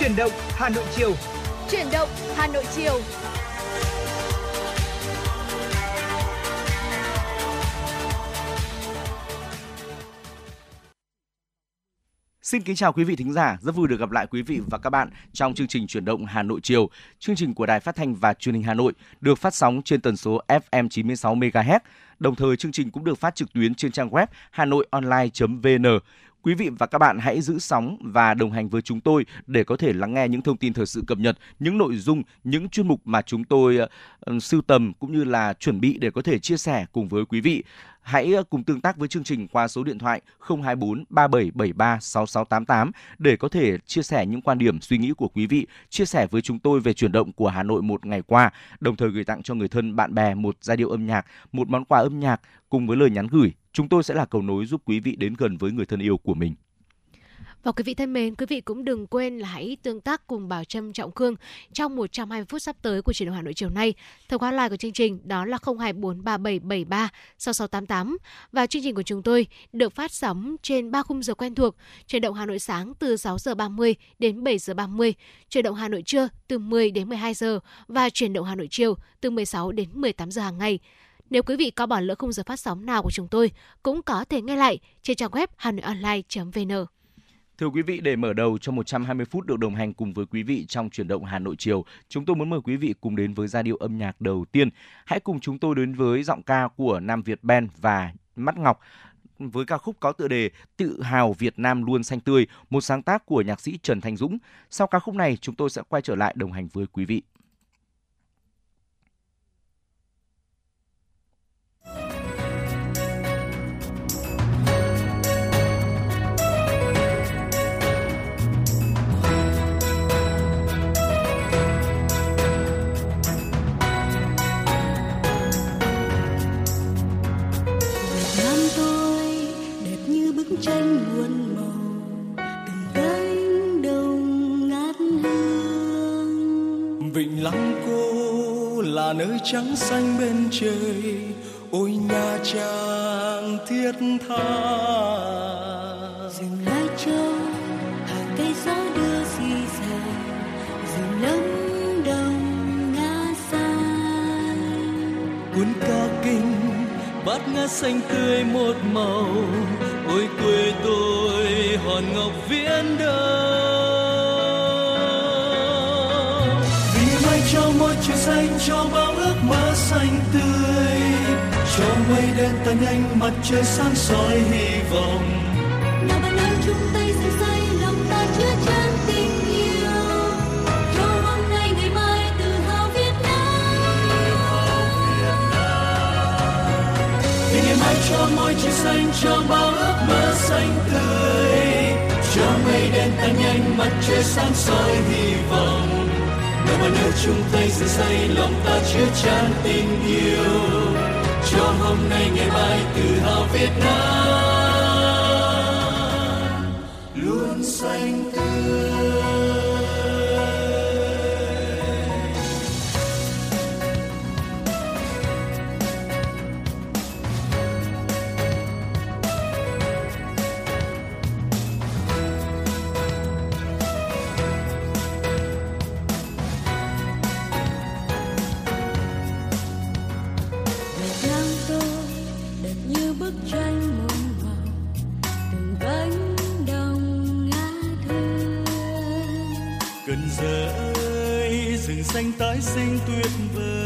Chuyển động Hà Nội chiều. Chuyển động Hà Nội chiều. Xin kính chào quý vị thính giả, rất vui được gặp lại quý vị và các bạn trong chương trình chuyển động Hà Nội chiều. Chương trình của Đài Phát thanh và Truyền hình Hà Nội được phát sóng trên tần số FM 96 MHz. Đồng thời chương trình cũng được phát trực tuyến trên trang web hanoionline.vn. Quý vị và các bạn hãy giữ sóng và đồng hành với chúng tôi để có thể lắng nghe những thông tin thời sự cập nhật, những nội dung, những chuyên mục mà chúng tôi uh, sưu tầm cũng như là chuẩn bị để có thể chia sẻ cùng với quý vị. Hãy ờ, cùng tương tác với chương trình qua số điện thoại 024 3773 6688 để có thể chia sẻ những quan điểm suy nghĩ của quý vị, chia sẻ với chúng tôi về chuyển động của Hà Nội một ngày qua, đồng thời gửi tặng cho người thân bạn bè một giai điệu âm nhạc, một món quà âm nhạc cùng với lời nhắn gửi. Chúng tôi sẽ là cầu nối giúp quý vị đến gần với người thân yêu của mình. Và quý vị thân mến, quý vị cũng đừng quên là hãy tương tác cùng Bảo Trâm Trọng Khương trong 120 phút sắp tới của truyền động Hà Nội chiều nay. Thời khóa live của chương trình đó là 0243773 6688 và chương trình của chúng tôi được phát sóng trên ba khung giờ quen thuộc: chuyển động Hà Nội sáng từ 6 giờ 30 đến 7 giờ 30, chuyển động Hà Nội trưa từ 10 đến 12 giờ và chuyển động Hà Nội chiều từ 16 đến 18 giờ hàng ngày. Nếu quý vị có bỏ lỡ khung giờ phát sóng nào của chúng tôi, cũng có thể nghe lại trên trang web hanoionline.vn. Thưa quý vị, để mở đầu cho 120 phút được đồng hành cùng với quý vị trong chuyển động Hà Nội chiều, chúng tôi muốn mời quý vị cùng đến với giai điệu âm nhạc đầu tiên. Hãy cùng chúng tôi đến với giọng ca của Nam Việt Band và Mắt Ngọc với ca khúc có tựa đề Tự hào Việt Nam luôn xanh tươi, một sáng tác của nhạc sĩ Trần Thanh Dũng. Sau ca khúc này, chúng tôi sẽ quay trở lại đồng hành với quý vị. Nơi trắng xanh bên trời ôi nha trang thiết tha. Rừng lai châu hàng cây gió đưa dì dào rừng lâm đồng ngã xa cuốn ca kinh bát ngát xanh tươi một màu ôi, quê tôi, hòn ngọc viễn đông. Vì mai cho môi trời xanh, cho bao ước mơ xanh tươi. Cho mây đen tan nhanh mặt trời sáng soi, hy vọng cho môi trời xanh, cho bao ước mơ xanh tươi. Cho mây đen tan nhanh, mặt trời sáng soi hy vọng. Nếu mà nơi chung tay dựng xây lòng ta chứa chan tình yêu. Cho hôm nay ngày mai tự hào Việt Nam. Luôn xanh tươi. Xanh tuyệt vời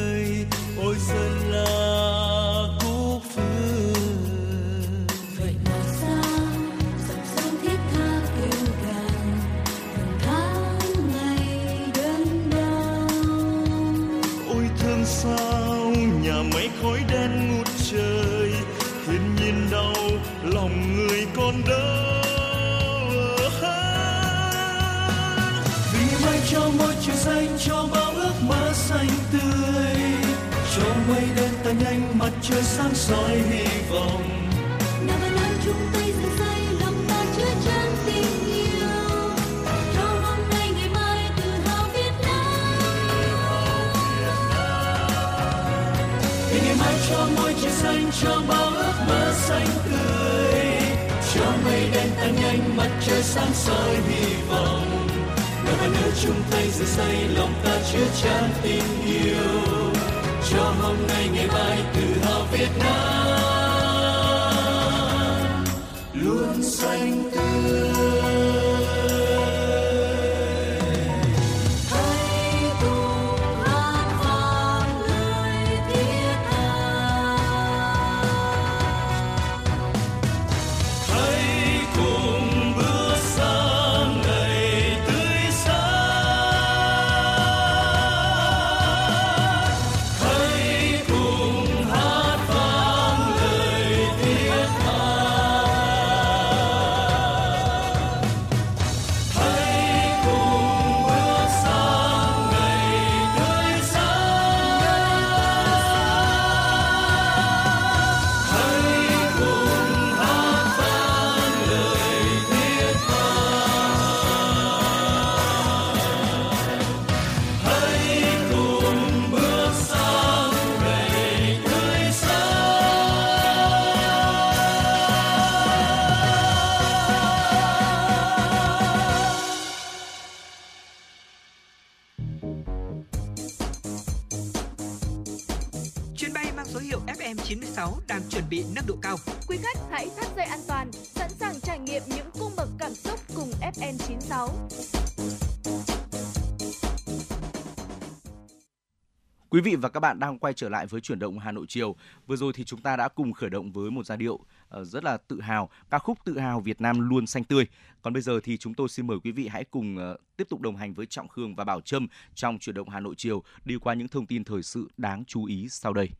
Quý vị và các bạn đang quay trở lại với chuyển động Hà Nội chiều. Vừa rồi thì chúng ta đã cùng khởi động với một giai điệu ờ, rất là tự hào, ca khúc tự hào Việt Nam luôn xanh tươi. Còn bây giờ thì chúng tôi xin mời quý vị hãy cùng ờ, tiếp tục đồng hành với Trọng Khương và Bảo Trâm trong chuyển động Hà Nội chiều đi qua những thông tin thời sự đáng chú ý sau đây.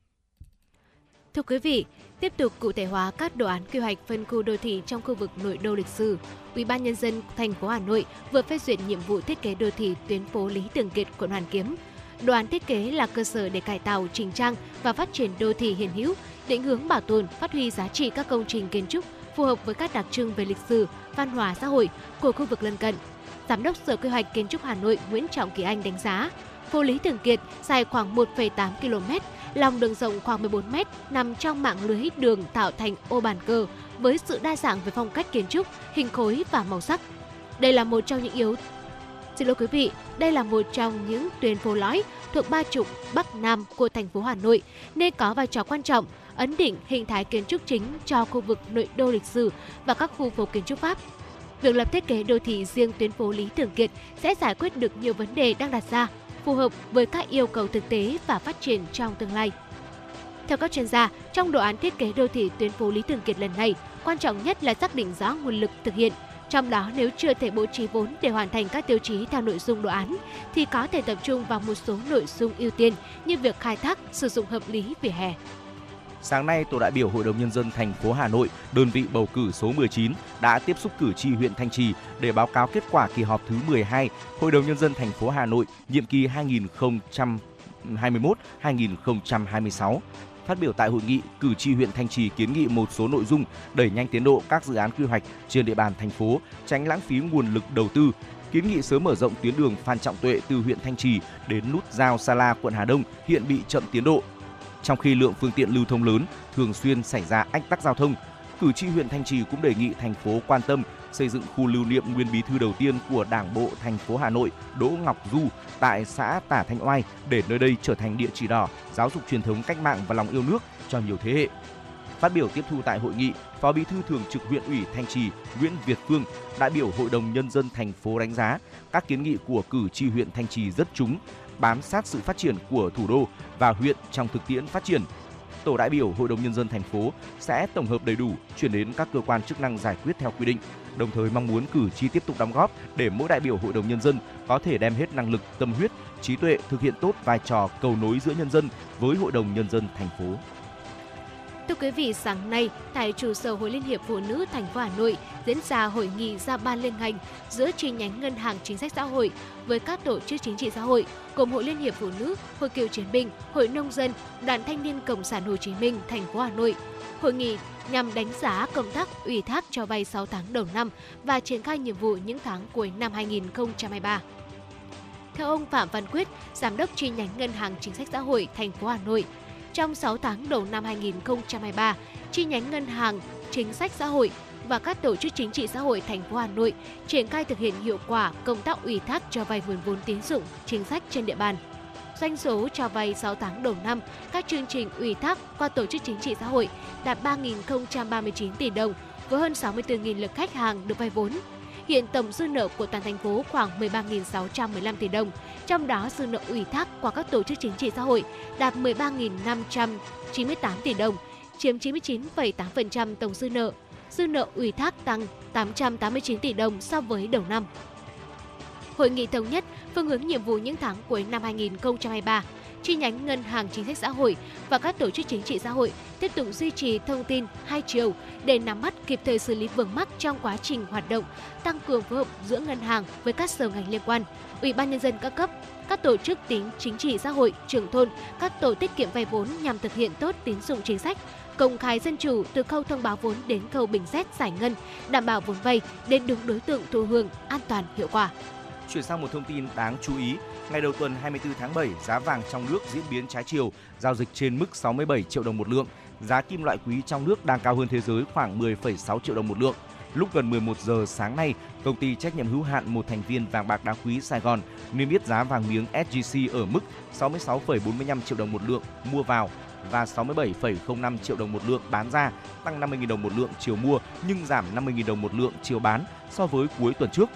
Thưa quý vị, tiếp tục cụ thể hóa các đồ án quy hoạch phân khu đô thị trong khu vực nội đô lịch sử, Ủy ban nhân dân thành phố Hà Nội vừa phê duyệt nhiệm vụ thiết kế đô thị tuyến phố Lý Thường Kiệt, quận Hoàn Kiếm đoàn thiết kế là cơ sở để cải tạo, chỉnh trang và phát triển đô thị hiện hữu, định hướng bảo tồn, phát huy giá trị các công trình kiến trúc phù hợp với các đặc trưng về lịch sử, văn hóa xã hội của khu vực lân cận. Giám đốc Sở Quy hoạch Kiến trúc Hà Nội Nguyễn Trọng Kỳ Anh đánh giá, phố Lý Thường Kiệt dài khoảng 1,8 km, lòng đường rộng khoảng 14 m, nằm trong mạng lưới đường tạo thành ô bàn cờ với sự đa dạng về phong cách kiến trúc, hình khối và màu sắc. Đây là một trong những yếu Xin lỗi quý vị, đây là một trong những tuyến phố lõi thuộc ba trục Bắc Nam của thành phố Hà Nội nên có vai trò quan trọng ấn định hình thái kiến trúc chính cho khu vực nội đô lịch sử và các khu phố kiến trúc Pháp. Việc lập thiết kế đô thị riêng tuyến phố Lý Thường Kiệt sẽ giải quyết được nhiều vấn đề đang đặt ra, phù hợp với các yêu cầu thực tế và phát triển trong tương lai. Theo các chuyên gia, trong đồ án thiết kế đô thị tuyến phố Lý Thường Kiệt lần này, quan trọng nhất là xác định rõ nguồn lực thực hiện. Trong đó nếu chưa thể bố trí vốn để hoàn thành các tiêu chí theo nội dung đồ án, thì có thể tập trung vào một số nội dung ưu tiên như việc khai thác, sử dụng hợp lý vỉa hè. Sáng nay, tổ đại biểu Hội đồng nhân dân thành phố Hà Nội, đơn vị bầu cử số 19 đã tiếp xúc cử tri huyện Thanh Trì để báo cáo kết quả kỳ họp thứ 12 Hội đồng nhân dân thành phố Hà Nội nhiệm kỳ 2021-2026. Phát biểu tại hội nghị, cử tri huyện Thanh Trì kiến nghị một số nội dung đẩy nhanh tiến độ các dự án quy hoạch trên địa bàn thành phố, tránh lãng phí nguồn lực đầu tư, kiến nghị sớm mở rộng tuyến đường Phan Trọng Tuệ từ huyện Thanh Trì đến nút giao Sa La, quận Hà Đông hiện bị chậm tiến độ. Trong khi lượng phương tiện lưu thông lớn thường xuyên xảy ra ách tắc giao thông, cử tri huyện Thanh Trì cũng đề nghị thành phố quan tâm xây dựng khu lưu niệm nguyên bí thư đầu tiên của Đảng bộ thành phố Hà Nội Đỗ Ngọc Du tại xã Tả Thanh Oai để nơi đây trở thành địa chỉ đỏ giáo dục truyền thống cách mạng và lòng yêu nước cho nhiều thế hệ. Phát biểu tiếp thu tại hội nghị, Phó Bí thư Thường trực huyện ủy Thanh Trì Nguyễn Việt Phương, đại biểu Hội đồng nhân dân thành phố đánh giá các kiến nghị của cử tri huyện Thanh Trì rất trúng, bám sát sự phát triển của thủ đô và huyện trong thực tiễn phát triển. Tổ đại biểu Hội đồng nhân dân thành phố sẽ tổng hợp đầy đủ chuyển đến các cơ quan chức năng giải quyết theo quy định, đồng thời mong muốn cử tri tiếp tục đóng góp để mỗi đại biểu Hội đồng nhân dân có thể đem hết năng lực, tâm huyết, trí tuệ thực hiện tốt vai trò cầu nối giữa nhân dân với Hội đồng nhân dân thành phố. Thưa quý vị, sáng nay tại trụ sở Hội Liên hiệp Phụ nữ thành phố Hà Nội diễn ra hội nghị ra ban liên ngành giữa chi nhánh Ngân hàng Chính sách Xã hội với các tổ chức chính trị xã hội gồm Hội Liên hiệp Phụ nữ, Hội Cựu chiến binh, Hội nông dân, Đoàn Thanh niên Cộng sản Hồ Chí Minh thành phố Hà Nội. Hội nghị nhằm đánh giá công tác ủy thác cho vay 6 tháng đầu năm và triển khai nhiệm vụ những tháng cuối năm 2023. Theo ông Phạm Văn Quyết, Giám đốc chi nhánh Ngân hàng Chính sách Xã hội thành phố Hà Nội, trong 6 tháng đầu năm 2023, chi nhánh Ngân hàng Chính sách Xã hội và các tổ chức chính trị xã hội thành phố Hà Nội triển khai thực hiện hiệu quả công tác ủy thác cho vay nguồn vốn tín dụng chính sách trên địa bàn. Doanh số cho vay 6 tháng đầu năm, các chương trình ủy thác qua tổ chức chính trị xã hội đạt 3.039 tỷ đồng với hơn 64.000 lượt khách hàng được vay vốn. Hiện tổng dư nợ của toàn thành phố khoảng 13.615 tỷ đồng, trong đó dư nợ ủy thác qua các tổ chức chính trị xã hội đạt 13.598 tỷ đồng, chiếm 99,8% tổng dư nợ. Dư nợ ủy thác tăng 889 tỷ đồng so với đầu năm. Hội nghị thống nhất phương hướng nhiệm vụ những tháng cuối năm 2023, chi nhánh ngân hàng chính sách xã hội và các tổ chức chính trị xã hội tiếp tục duy trì thông tin hai chiều để nắm bắt kịp thời xử lý vướng mắc trong quá trình hoạt động, tăng cường phối hợp giữa ngân hàng với các sở ngành liên quan, ủy ban nhân dân các cấp, các tổ chức tính chính trị xã hội, trường thôn, các tổ tiết kiệm vay vốn nhằm thực hiện tốt tín dụng chính sách, công khai dân chủ từ khâu thông báo vốn đến khâu bình xét giải ngân, đảm bảo vốn vay đến đúng đối tượng thụ hưởng, an toàn, hiệu quả. Chuyển sang một thông tin đáng chú ý, ngày đầu tuần 24 tháng 7, giá vàng trong nước diễn biến trái chiều, giao dịch trên mức 67 triệu đồng một lượng. Giá kim loại quý trong nước đang cao hơn thế giới khoảng 10,6 triệu đồng một lượng. Lúc gần 11 giờ sáng nay, công ty trách nhiệm hữu hạn một thành viên vàng bạc đá quý Sài Gòn niêm yết giá vàng miếng SJC ở mức 66,45 triệu đồng một lượng mua vào và 67,05 triệu đồng một lượng bán ra, tăng 50.000 đồng một lượng chiều mua nhưng giảm 50.000 đồng một lượng chiều bán so với cuối tuần trước.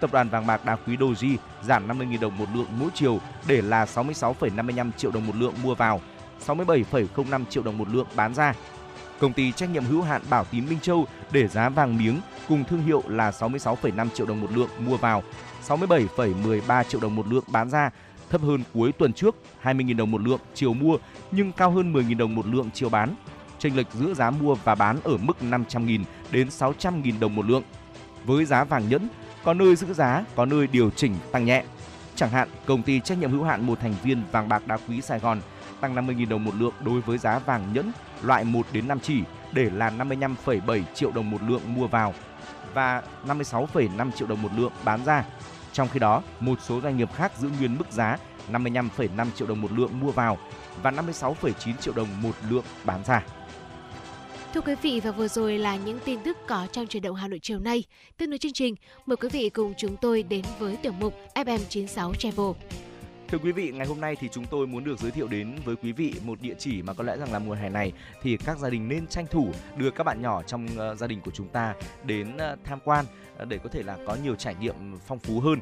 Tập đoàn vàng bạc đá quý Doji giảm 50.000 đồng một lượng mỗi chiều để là 66,55 triệu đồng một lượng mua vào, 67,05 triệu đồng một lượng bán ra. Công ty trách nhiệm hữu hạn Bảo Tín Minh Châu để giá vàng miếng cùng thương hiệu là 66,5 triệu đồng một lượng mua vào, 67,13 triệu đồng một lượng bán ra, thấp hơn cuối tuần trước 20.000 đồng một lượng chiều mua nhưng cao hơn 10.000 đồng một lượng chiều bán. Chênh lệch giữa giá mua và bán ở mức 500.000 đến 600.000 đồng một lượng. Với giá vàng nhẫn, có nơi giữ giá, có nơi điều chỉnh tăng nhẹ. Chẳng hạn, công ty trách nhiệm hữu hạn một thành viên vàng bạc đá quý Sài Gòn tăng 50.000 đồng một lượng đối với giá vàng nhẫn loại 1 đến 5 chỉ để là 55,7 triệu đồng một lượng mua vào và 56,5 triệu đồng một lượng bán ra. Trong khi đó, một số doanh nghiệp khác giữ nguyên mức giá 55,5 triệu đồng một lượng mua vào và 56,9 triệu đồng một lượng bán ra. Thưa quý vị và vừa rồi là những tin tức có trong truyền động Hà Nội chiều nay. Tiếp nối chương trình, mời quý vị cùng chúng tôi đến với tiểu mục FM96 Travel. Thưa quý vị, ngày hôm nay thì chúng tôi muốn được giới thiệu đến với quý vị một địa chỉ mà có lẽ rằng là mùa hè này thì các gia đình nên tranh thủ đưa các bạn nhỏ trong ờ, gia đình của chúng ta đến ờ, tham quan ờ, để có thể là có nhiều trải nghiệm phong phú hơn.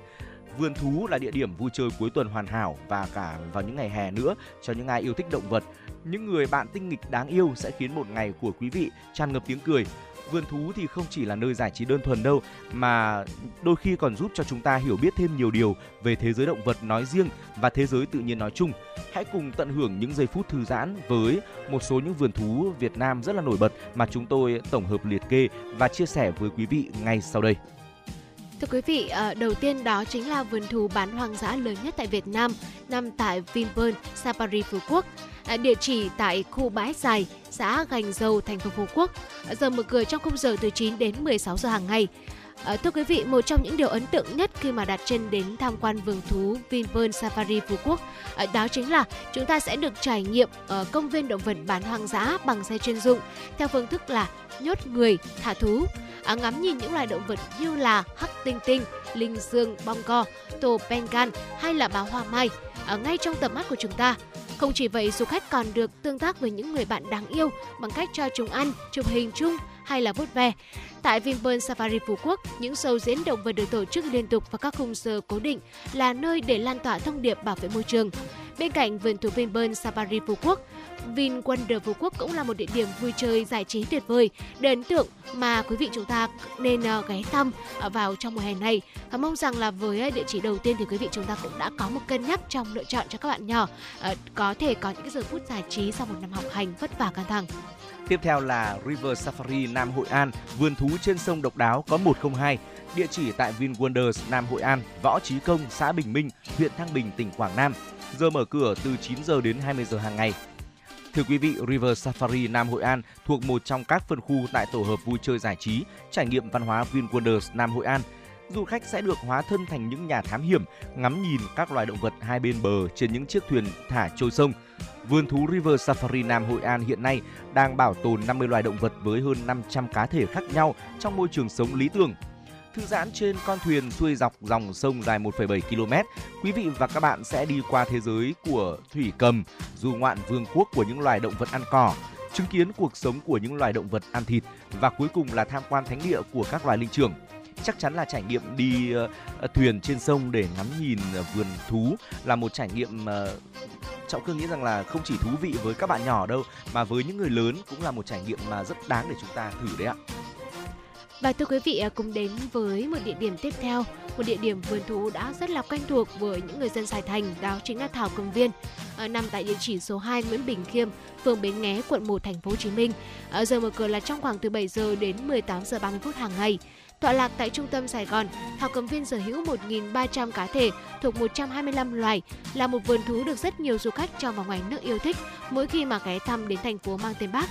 Vườn thú là địa điểm vui chơi cuối tuần hoàn hảo và cả vào những ngày hè nữa cho những ai yêu thích động vật. Những người bạn tinh nghịch đáng yêu sẽ khiến một ngày của quý vị tràn ngập tiếng cười. Vườn thú thì không chỉ là nơi giải trí đơn thuần đâu mà đôi khi còn giúp cho chúng ta hiểu biết thêm nhiều điều về thế giới động vật nói riêng và thế giới tự nhiên nói chung. Hãy cùng tận hưởng những giây phút thư giãn với một số những vườn thú Việt Nam rất là nổi bật mà chúng tôi tổng hợp liệt kê và chia sẻ với quý vị ngay sau đây. Thưa quý vị, ờ, đầu tiên đó chính là vườn thú bán hoang dã lớn nhất tại Việt Nam, nằm tại Vinpearl, Safari Phú Quốc. À, địa chỉ tại khu bãi dài, xã Gành Dầu, thành phố Phú Quốc. À, giờ mở cửa trong khung giờ từ 9 đến 16 giờ hàng ngày. À, thưa quý vị, một trong những điều ấn tượng nhất khi mà đặt chân đến tham quan vườn thú Vinpearl Safari Phú Quốc à, đó chính là chúng ta sẽ được trải nghiệm ở công viên động vật bán hoang dã bằng xe chuyên dụng theo phương thức là nhốt người thả thú à, ngắm nhìn những loài động vật như là hắc tinh tinh, linh dương, bong co, tổ pengan hay là báo hoa mai ở ngay trong tầm mắt của chúng ta. Không chỉ vậy, du khách còn được tương tác với những người bạn đáng yêu bằng cách cho chúng ăn, chụp hình chung hay là vuốt ve. Tại Vinpearl Safari Phú Quốc, những show diễn động vật được tổ chức liên tục vào các khung giờ cố định là nơi để lan tỏa thông điệp bảo vệ môi trường. Bên cạnh vườn thú Vinpearl Safari Phú Quốc, Vin Wonder Phú Quốc cũng là một địa điểm vui chơi giải trí tuyệt vời, để ấn tượng mà quý vị chúng ta nên ờ, ghé thăm ờ, vào trong mùa hè này. Và mong rằng là với ờ, địa chỉ đầu tiên thì quý vị chúng ta cũng đã có một cân nhắc trong lựa chọn cho các bạn nhỏ có thể có những cái giờ phút giải trí sau một năm học hành vất vả căng thẳng. Tiếp theo là River Safari Nam Hội An, vườn thú trên sông độc đáo có 102, địa chỉ tại Vin Wonders Nam Hội An, Võ Trí Công, xã Bình Minh, huyện Thăng Bình, tỉnh Quảng Nam. Giờ mở cửa từ 9 giờ đến 20 giờ hàng ngày. Thưa quý vị, River Safari Nam Hội An thuộc một trong các phân khu tại tổ hợp vui chơi giải trí, trải nghiệm văn hóa Vin Wonders Nam Hội An. du khách sẽ được hóa thân thành những nhà thám hiểm, ngắm nhìn các loài động vật hai bên bờ trên những chiếc thuyền thả trôi sông. Vườn thú River Safari Nam Hội An hiện nay đang bảo tồn 50 loài động vật với hơn 500 cá thể khác nhau trong môi trường sống lý tưởng. Thư giãn trên con thuyền xuôi dọc dòng sông dài 1,7 km, quý vị và các bạn sẽ đi qua thế giới của thủy cầm, du ngoạn vương quốc của những loài động vật ăn cỏ, chứng kiến cuộc sống của những loài động vật ăn thịt và cuối cùng là tham quan thánh địa của các loài linh trưởng. Chắc chắn là trải nghiệm đi uh, thuyền trên sông để ngắm nhìn uh, vườn thú là một trải nghiệm uh, Trọng Cương nghĩ rằng là không chỉ thú vị với các bạn nhỏ đâu mà với những người lớn cũng là một trải nghiệm mà rất đáng để chúng ta thử đấy ạ. Và thưa quý vị, à, cùng đến với một địa điểm tiếp theo, một địa điểm vườn thú đã rất là quen thuộc với những người dân Sài Thành, đó chính là Thảo Cầm Viên, à, nằm tại địa chỉ số 2 Nguyễn Bình Khiêm, phường Bến Nghé, quận 1, thành phố Hồ Chí Minh. À, giờ mở cửa là trong khoảng từ 7 giờ đến 18 giờ 30 phút hàng ngày. Tọa lạc tại trung tâm Sài Gòn, Thảo Cầm Viên sở hữu 1.300 cá thể thuộc 125 loài, là một vườn thú được rất nhiều du khách trong và ngoài nước yêu thích mỗi khi mà ghé thăm đến thành phố mang tên Bác.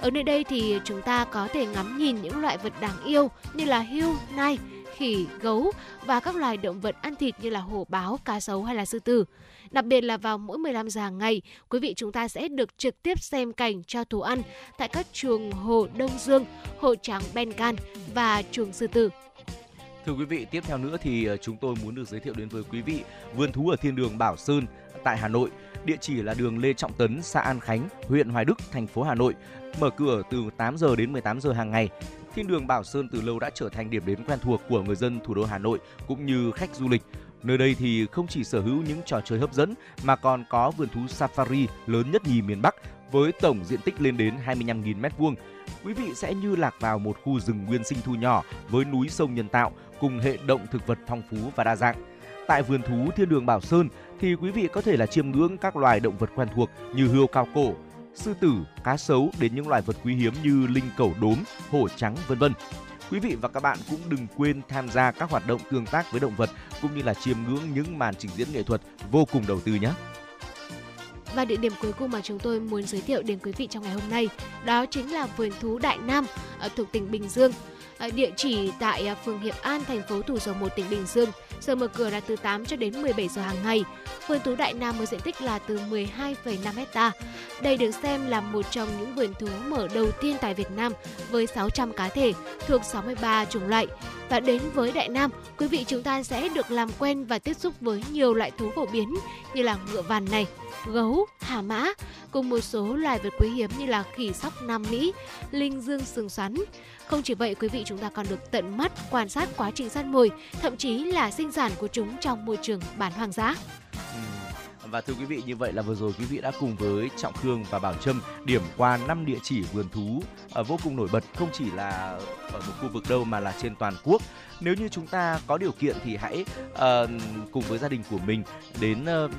Ở nơi đây thì chúng ta có thể ngắm nhìn những loại vật đáng yêu như là hươu, nai, khỉ, gấu và các loài động vật ăn thịt như là hổ báo, cá sấu hay là sư tử. Đặc biệt là vào mỗi 15 giờ hàng ngày, quý vị chúng ta sẽ được trực tiếp xem cảnh cho thú ăn tại các chuồng hồ Đông Dương, hồ trắng Bengal và chuồng sư tử. Thưa quý vị, tiếp theo nữa thì ờ, chúng tôi muốn được giới thiệu đến với quý vị vườn thú ở thiên đường Bảo Sơn tại Hà Nội. Địa chỉ là đường Lê Trọng Tấn, xã An Khánh, huyện Hoài Đức, thành phố Hà Nội. Mở cửa từ 8 giờ đến 18 giờ hàng ngày. Thiên đường Bảo Sơn từ lâu đã trở thành điểm đến quen thuộc của người dân thủ đô Hà Nội cũng như khách du lịch. Nơi đây thì không chỉ sở hữu những trò chơi hấp dẫn mà còn có vườn thú safari lớn nhất nhì miền Bắc với tổng diện tích lên đến 25.000 m2. Quý vị sẽ như lạc vào một khu rừng nguyên sinh thu nhỏ với núi sông nhân tạo cùng hệ động thực vật phong phú và đa dạng. Tại vườn thú Thiên đường Bảo Sơn thì quý vị có thể là chiêm ngưỡng các loài động vật quen thuộc như hươu cao cổ, sư tử, cá sấu đến những loài vật quý hiếm như linh cẩu đốm, hổ trắng vân vân. Quý vị và các bạn cũng đừng quên tham gia các hoạt động tương tác với động vật cũng như là chiêm ngưỡng những màn trình diễn nghệ thuật vô cùng đầu tư nhé. Và địa điểm cuối cùng mà chúng tôi muốn giới thiệu đến quý vị trong ngày hôm nay đó chính là vườn thú Đại Nam ở thuộc tỉnh Bình Dương. Ờ, địa chỉ tại à, phường Hiệp An, thành phố Thủ Dầu Một, tỉnh Bình Dương. Giờ mở cửa là từ 8 cho đến 17 giờ hàng ngày. Vườn thú Đại Nam với diện tích là từ 12,5 hecta. Đây được xem là một trong những vườn thú mở đầu tiên tại Việt Nam với 600 cá thể thuộc 63 chủng loại. Và đến với Đại Nam, quý vị chúng ta sẽ được làm quen và tiếp xúc với nhiều loại thú phổ biến như là ngựa vằn này, gấu, hà mã cùng một số loài vật quý hiếm như là khỉ sóc Nam Mỹ, linh dương sừng xoắn. Không chỉ vậy, quý vị chúng ta còn được tận mắt quan sát quá trình săn mồi, thậm chí là sinh sản của chúng trong môi trường bán hoang dã. Ừ. Và thưa quý vị, như vậy là vừa rồi quý vị đã cùng với Trọng Khương và Bảo Trâm điểm qua 5 địa chỉ vườn thú ờ, vô cùng nổi bật không chỉ là ở một khu vực đâu mà là trên toàn quốc. Nếu như chúng ta có điều kiện thì hãy uh, cùng với gia đình của mình đến uh,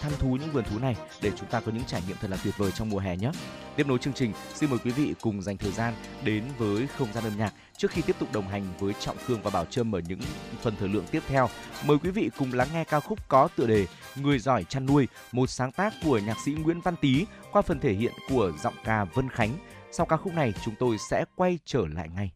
thăm thú những vườn thú này để chúng ta có những trải nghiệm thật là tuyệt vời trong mùa hè nhé. Tiếp nối chương trình, xin mời quý vị cùng dành thời gian đến với không gian âm nhạc trước khi tiếp tục đồng hành với Trọng Khương và Bảo Trâm ở những phần thời lượng tiếp theo. Mời quý vị cùng lắng nghe ca khúc có tựa đề Người giỏi chăn nuôi, một sáng tác của nhạc sĩ Nguyễn Văn Tý qua phần thể hiện của giọng ca Vân Khánh. Sau ca khúc này chúng tôi sẽ quay trở lại ngay.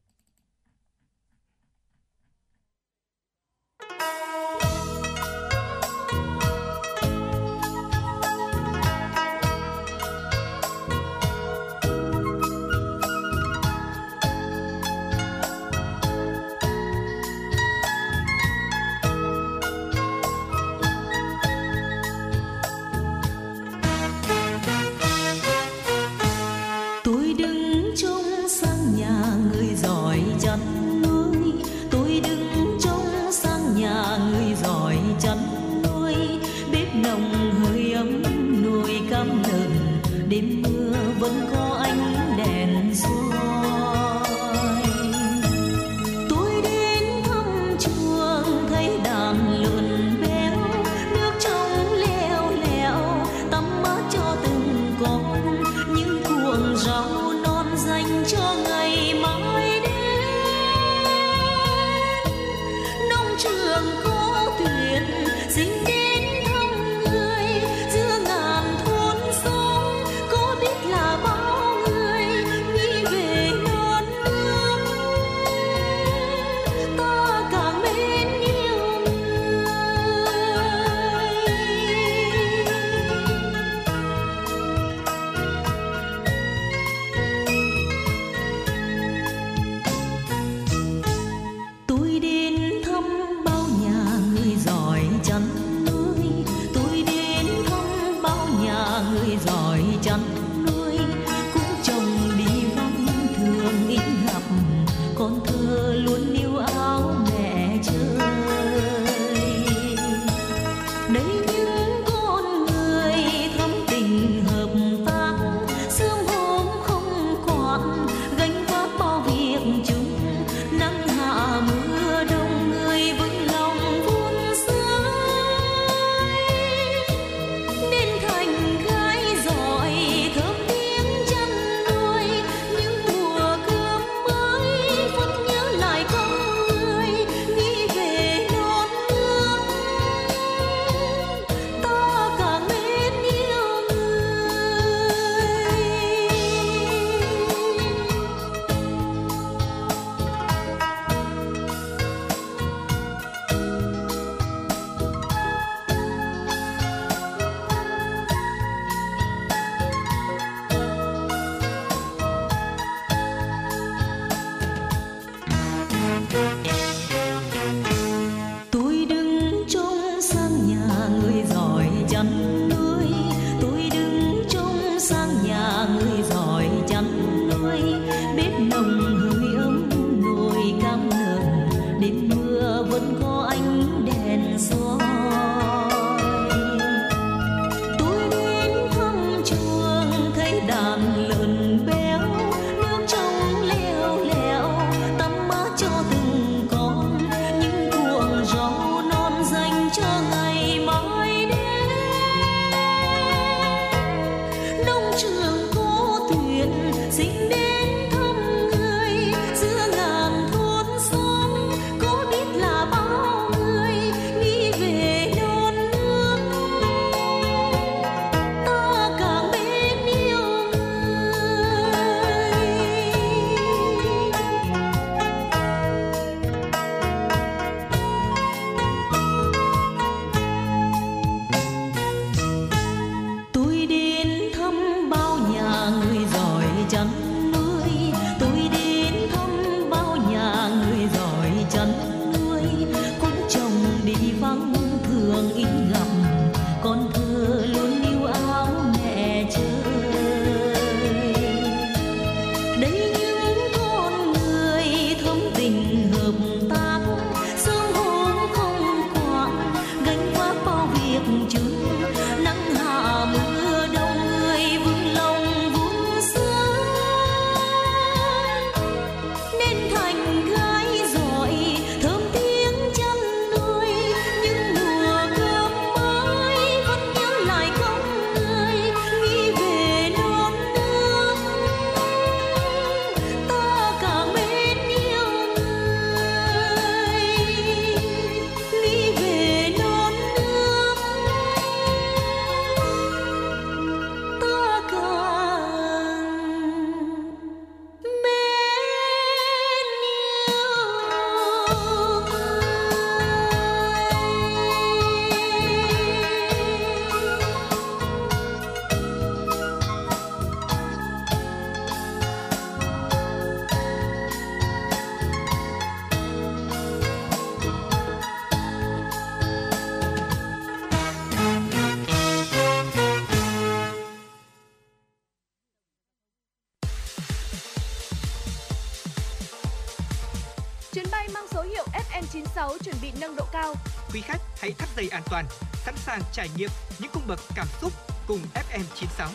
Trải nghiệm những cung bậc cảm xúc cùng FM96.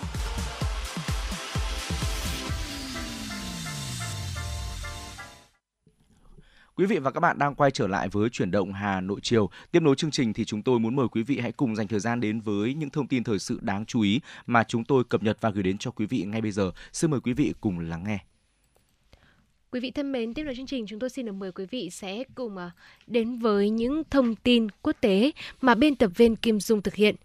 Quý vị và các bạn đang quay trở lại với chuyển động Hà Nội chiều. Tiếp nối chương trình thì chúng tôi muốn mời quý vị hãy cùng dành thời gian đến với những thông tin thời sự đáng chú ý mà chúng tôi cập nhật và gửi đến cho quý vị ngay bây giờ. Xin mời quý vị cùng lắng nghe. Quý vị thân mến, tiếp nối chương trình chúng tôi xin được mời quý vị sẽ cùng à, đến với những thông tin quốc tế mà biên tập viên Kim Dung thực hiện.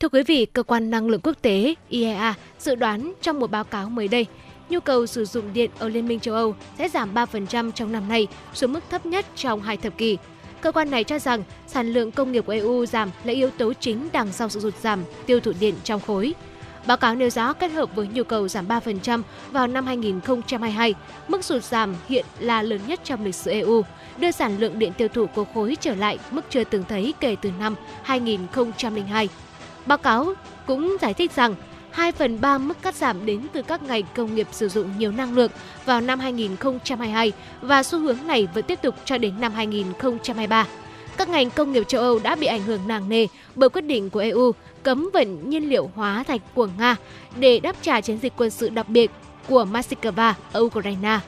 Thưa quý vị, cơ quan năng lượng quốc tế IEA dự đoán trong một báo cáo mới đây, nhu cầu sử dụng điện ở Liên minh châu Âu sẽ giảm 3% trong năm nay xuống mức thấp nhất trong hai thập kỷ. Cơ quan này cho rằng sản lượng công nghiệp của EU giảm là yếu tố chính đằng sau sự sụt giảm tiêu thụ điện trong khối. Báo cáo nêu rõ kết hợp với nhu cầu giảm 3% vào năm 2022, mức sụt giảm hiện là lớn nhất trong lịch sử EU, đưa sản lượng điện tiêu thụ của khối trở lại mức chưa từng thấy kể từ năm 2002. Báo cáo cũng giải thích rằng 2 phần 3 mức cắt giảm đến từ các ngành công nghiệp sử dụng nhiều năng lượng vào năm 2022 và xu hướng này vẫn tiếp tục cho đến năm 2023. Các ngành công nghiệp châu Âu đã bị ảnh hưởng nặng nề bởi quyết định của EU cấm vận nhiên liệu hóa thạch của Nga để đáp trả chiến dịch quân sự đặc biệt của Moscow ở Ukraine.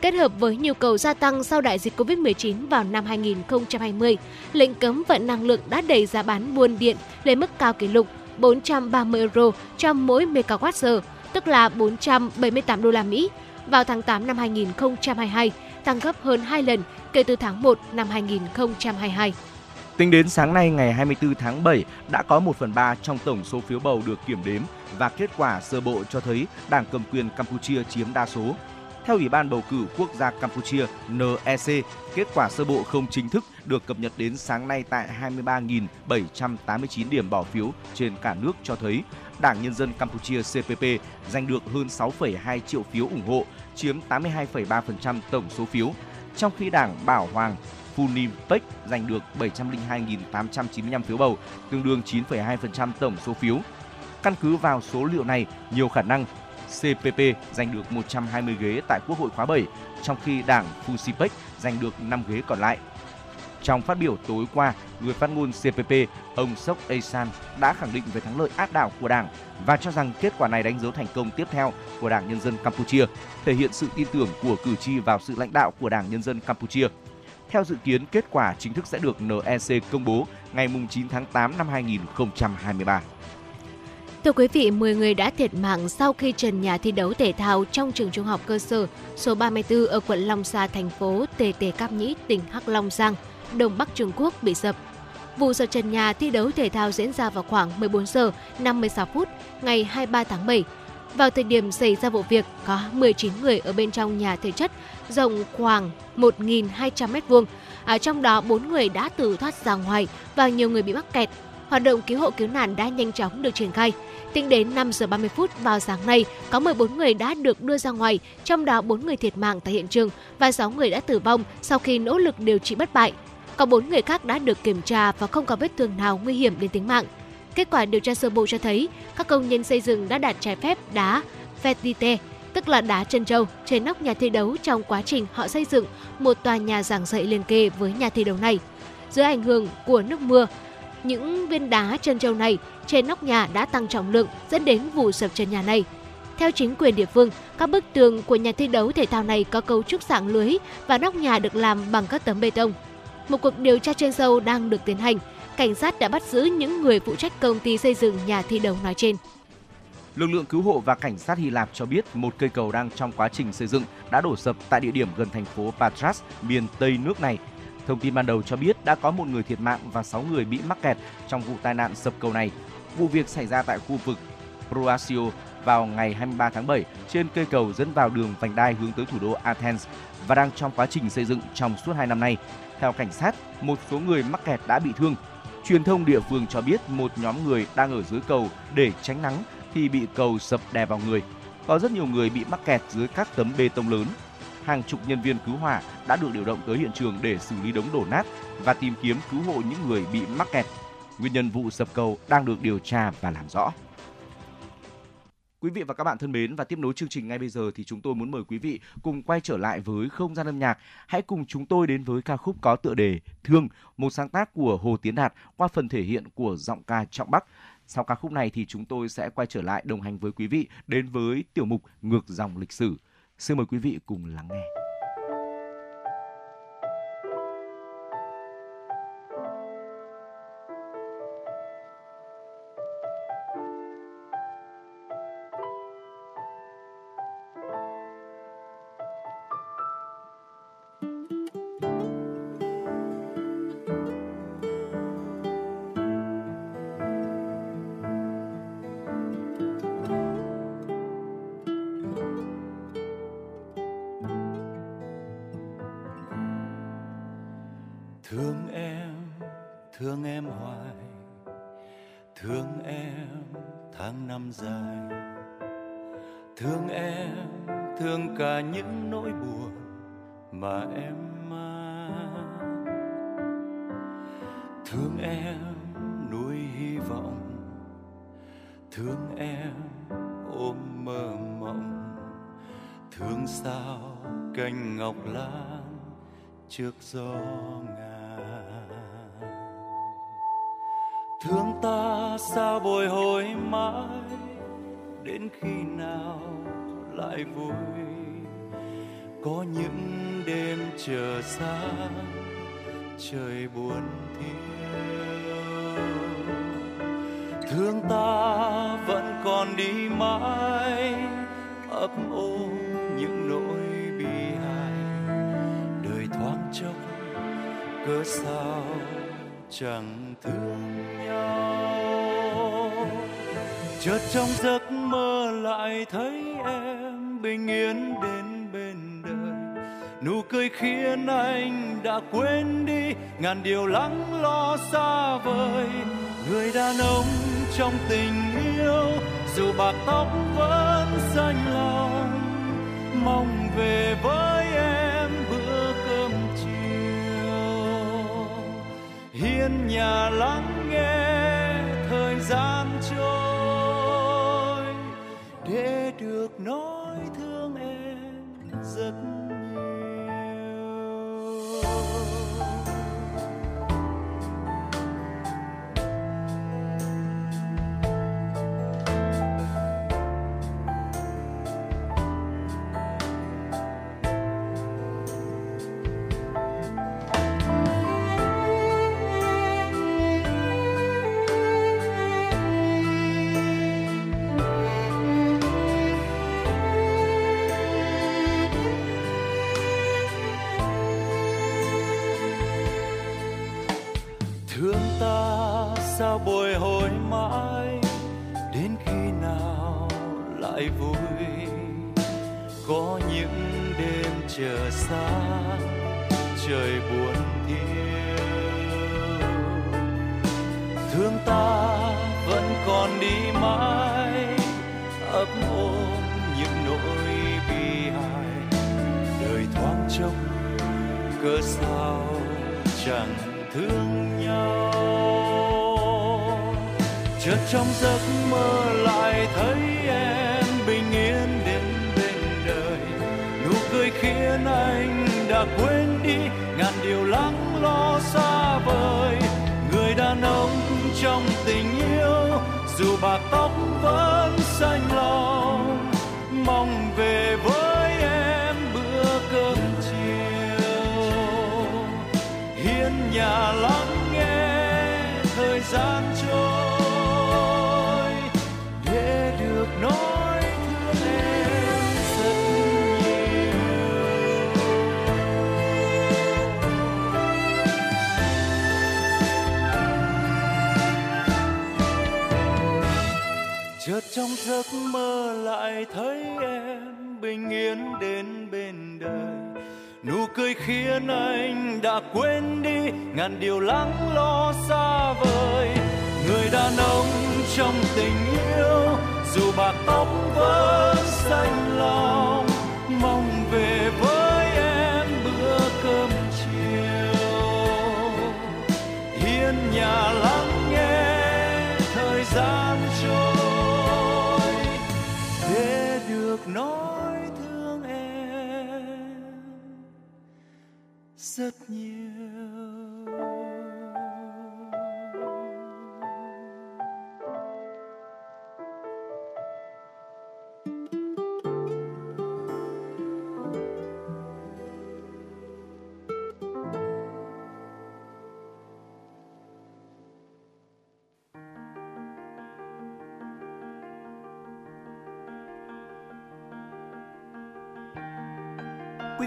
Kết hợp với nhu cầu gia tăng sau đại dịch Covid-19 vào năm 2020, lệnh cấm vận năng lượng đã đẩy giá bán buôn điện lên mức cao kỷ lục 430 euro cho mỗi megawatt-giờ, tức là 478 đô la Mỹ vào tháng 8 năm 2022, tăng gấp hơn 2 lần kể từ tháng 1 năm 2022. Tính đến sáng nay ngày 24 tháng 7, đã có 1 phần 3 trong tổng số phiếu bầu được kiểm đếm và kết quả sơ bộ cho thấy Đảng cầm quyền Campuchia chiếm đa số. Theo Ủy ban bầu cử quốc gia Campuchia NEC, kết quả sơ bộ không chính thức được cập nhật đến sáng nay tại 23.789 điểm bỏ phiếu trên cả nước cho thấy Đảng Nhân dân Campuchia CPP giành được hơn 6,2 triệu phiếu ủng hộ, chiếm 82,3% tổng số phiếu, trong khi Đảng Bảo Hoàng Funipec giành được 702.895 phiếu bầu, tương đương 9,2% tổng số phiếu. Căn cứ vào số liệu này, nhiều khả năng CPP giành được 120 ghế tại Quốc hội khóa 7, trong khi Đảng Fusipec giành được 5 ghế còn lại. Trong phát biểu tối qua, người phát ngôn CPP, ông Sok Asan đã khẳng định về thắng lợi áp đảo của Đảng và cho rằng kết quả này đánh dấu thành công tiếp theo của Đảng Nhân dân Campuchia, thể hiện sự tin tưởng của cử tri vào sự lãnh đạo của Đảng Nhân dân Campuchia. Theo dự kiến, kết quả chính thức sẽ được NEC công bố ngày 9 tháng 8 năm 2023. Thưa quý vị, 10 người đã thiệt mạng sau khi trần nhà thi đấu thể thao trong trường trung học cơ sở số 34 ở quận Long Sa, thành phố Tề Tề Cáp Nhĩ, tỉnh Hắc Long Giang, Đông Bắc Trung Quốc bị sập. Vụ sập trần nhà thi đấu thể thao diễn ra vào khoảng 14 giờ 56 phút ngày 23 tháng 7. Vào thời điểm xảy ra vụ việc, có 19 người ở bên trong nhà thể chất rộng khoảng 1.200 m2. À, trong đó 4 người đã tự thoát ra ngoài và nhiều người bị mắc kẹt. Hoạt động cứu hộ cứu nạn đã nhanh chóng được triển khai. Tính đến 5 giờ 30 phút vào sáng nay, có 14 người đã được đưa ra ngoài, trong đó 4 người thiệt mạng tại hiện trường và 6 người đã tử vong sau khi nỗ lực điều trị bất bại. Có 4 người khác đã được kiểm tra và không có vết thương nào nguy hiểm đến tính mạng. Kết quả điều tra sơ bộ cho thấy, các công nhân xây dựng đã đặt trái phép đá Fetite, tức là đá chân trâu, trên nóc nhà thi đấu trong quá trình họ xây dựng một tòa nhà giảng dạy liên kề với nhà thi đấu này. Dưới ảnh hưởng của nước mưa, những viên đá chân trâu này trên nóc nhà đã tăng trọng lượng dẫn đến vụ sập trần nhà này. Theo chính quyền địa phương, các bức tường của nhà thi đấu thể thao này có cấu trúc dạng lưới và nóc nhà được làm bằng các tấm bê tông. Một cuộc điều tra chuyên sâu đang được tiến hành. Cảnh sát đã bắt giữ những người phụ trách công ty xây dựng nhà thi đấu nói trên. Lực lượng cứu hộ và cảnh sát Hy Lạp cho biết một cây cầu đang trong quá trình xây dựng đã đổ sập tại địa điểm gần thành phố Patras, miền Tây nước này. Thông tin ban đầu cho biết đã có một người thiệt mạng và 6 người bị mắc kẹt trong vụ tai nạn sập cầu này. Vụ việc xảy ra tại khu vực Proasio vào ngày 23 tháng 7 trên cây cầu dẫn vào đường vành đai hướng tới thủ đô Athens và đang trong quá trình xây dựng trong suốt 2 năm nay. Theo cảnh sát, một số người mắc kẹt đã bị thương. Truyền thông địa phương cho biết một nhóm người đang ở dưới cầu để tránh nắng thì bị cầu sập đè vào người. Có rất nhiều người bị mắc kẹt dưới các tấm bê tông lớn. Hàng chục nhân viên cứu hỏa đã được điều động tới hiện trường để xử lý đống đổ nát và tìm kiếm cứu hộ những người bị mắc kẹt. Nguyên nhân vụ sập cầu đang được điều tra và làm rõ. Quý vị và các bạn thân mến và tiếp nối chương trình ngay bây giờ thì chúng tôi muốn mời quý vị cùng quay trở lại với không gian âm nhạc. Hãy cùng chúng tôi đến với ca khúc có tựa đề Thương, một sáng tác của Hồ Tiến Đạt qua phần thể hiện của giọng ca Trọng Bắc. Sau ca khúc này thì chúng tôi sẽ quay trở lại đồng hành với quý vị đến với tiểu mục Ngược dòng lịch sử. Xin mời quý vị cùng lắng nghe. Mà em mang thương em nuôi hy vọng, thương em ôm mơ mộng. Thương sao cành ngọc lan trước gió ngàn. Thương ta sao bồi hồi mãi, đến khi nào lại vui? Có những đêm chờ xa, trời buồn thiêu. Thương ta vẫn còn đi mãi, ấp ô những nỗi bi hài. Đời thoáng chốc, cớ sao chẳng thương nhau? Chợt trong giấc mơ lại thấy em bình yên đến nụ cười khiến anh đã quên đi, ngàn điều lắng lo xa vời. Người đàn ông trong tình yêu, dù bạc tóc vẫn xanh lòng mong về với em bữa cơm chiều. Hiên nhà lắng nghe thời gian trôi, để được nói thương em rất mơ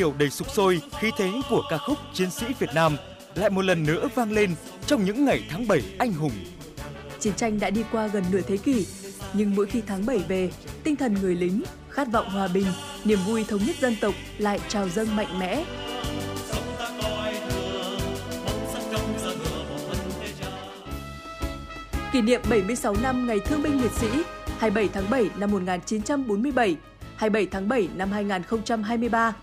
điệu đầy sục sôi, khí thế của ca khúc Chiến sĩ Việt Nam lại một lần nữa vang lên trong những ngày tháng 7 anh hùng. Chiến tranh đã đi qua gần nửa thế kỷ, nhưng mỗi khi tháng 7 về, tinh thần người lính, khát vọng hòa bình, niềm vui thống nhất dân tộc lại trào dâng mạnh mẽ. Kỷ niệm 76 năm Ngày Thương binh Liệt sĩ 27 tháng 7 năm 1947, 27 tháng 7 năm 2023.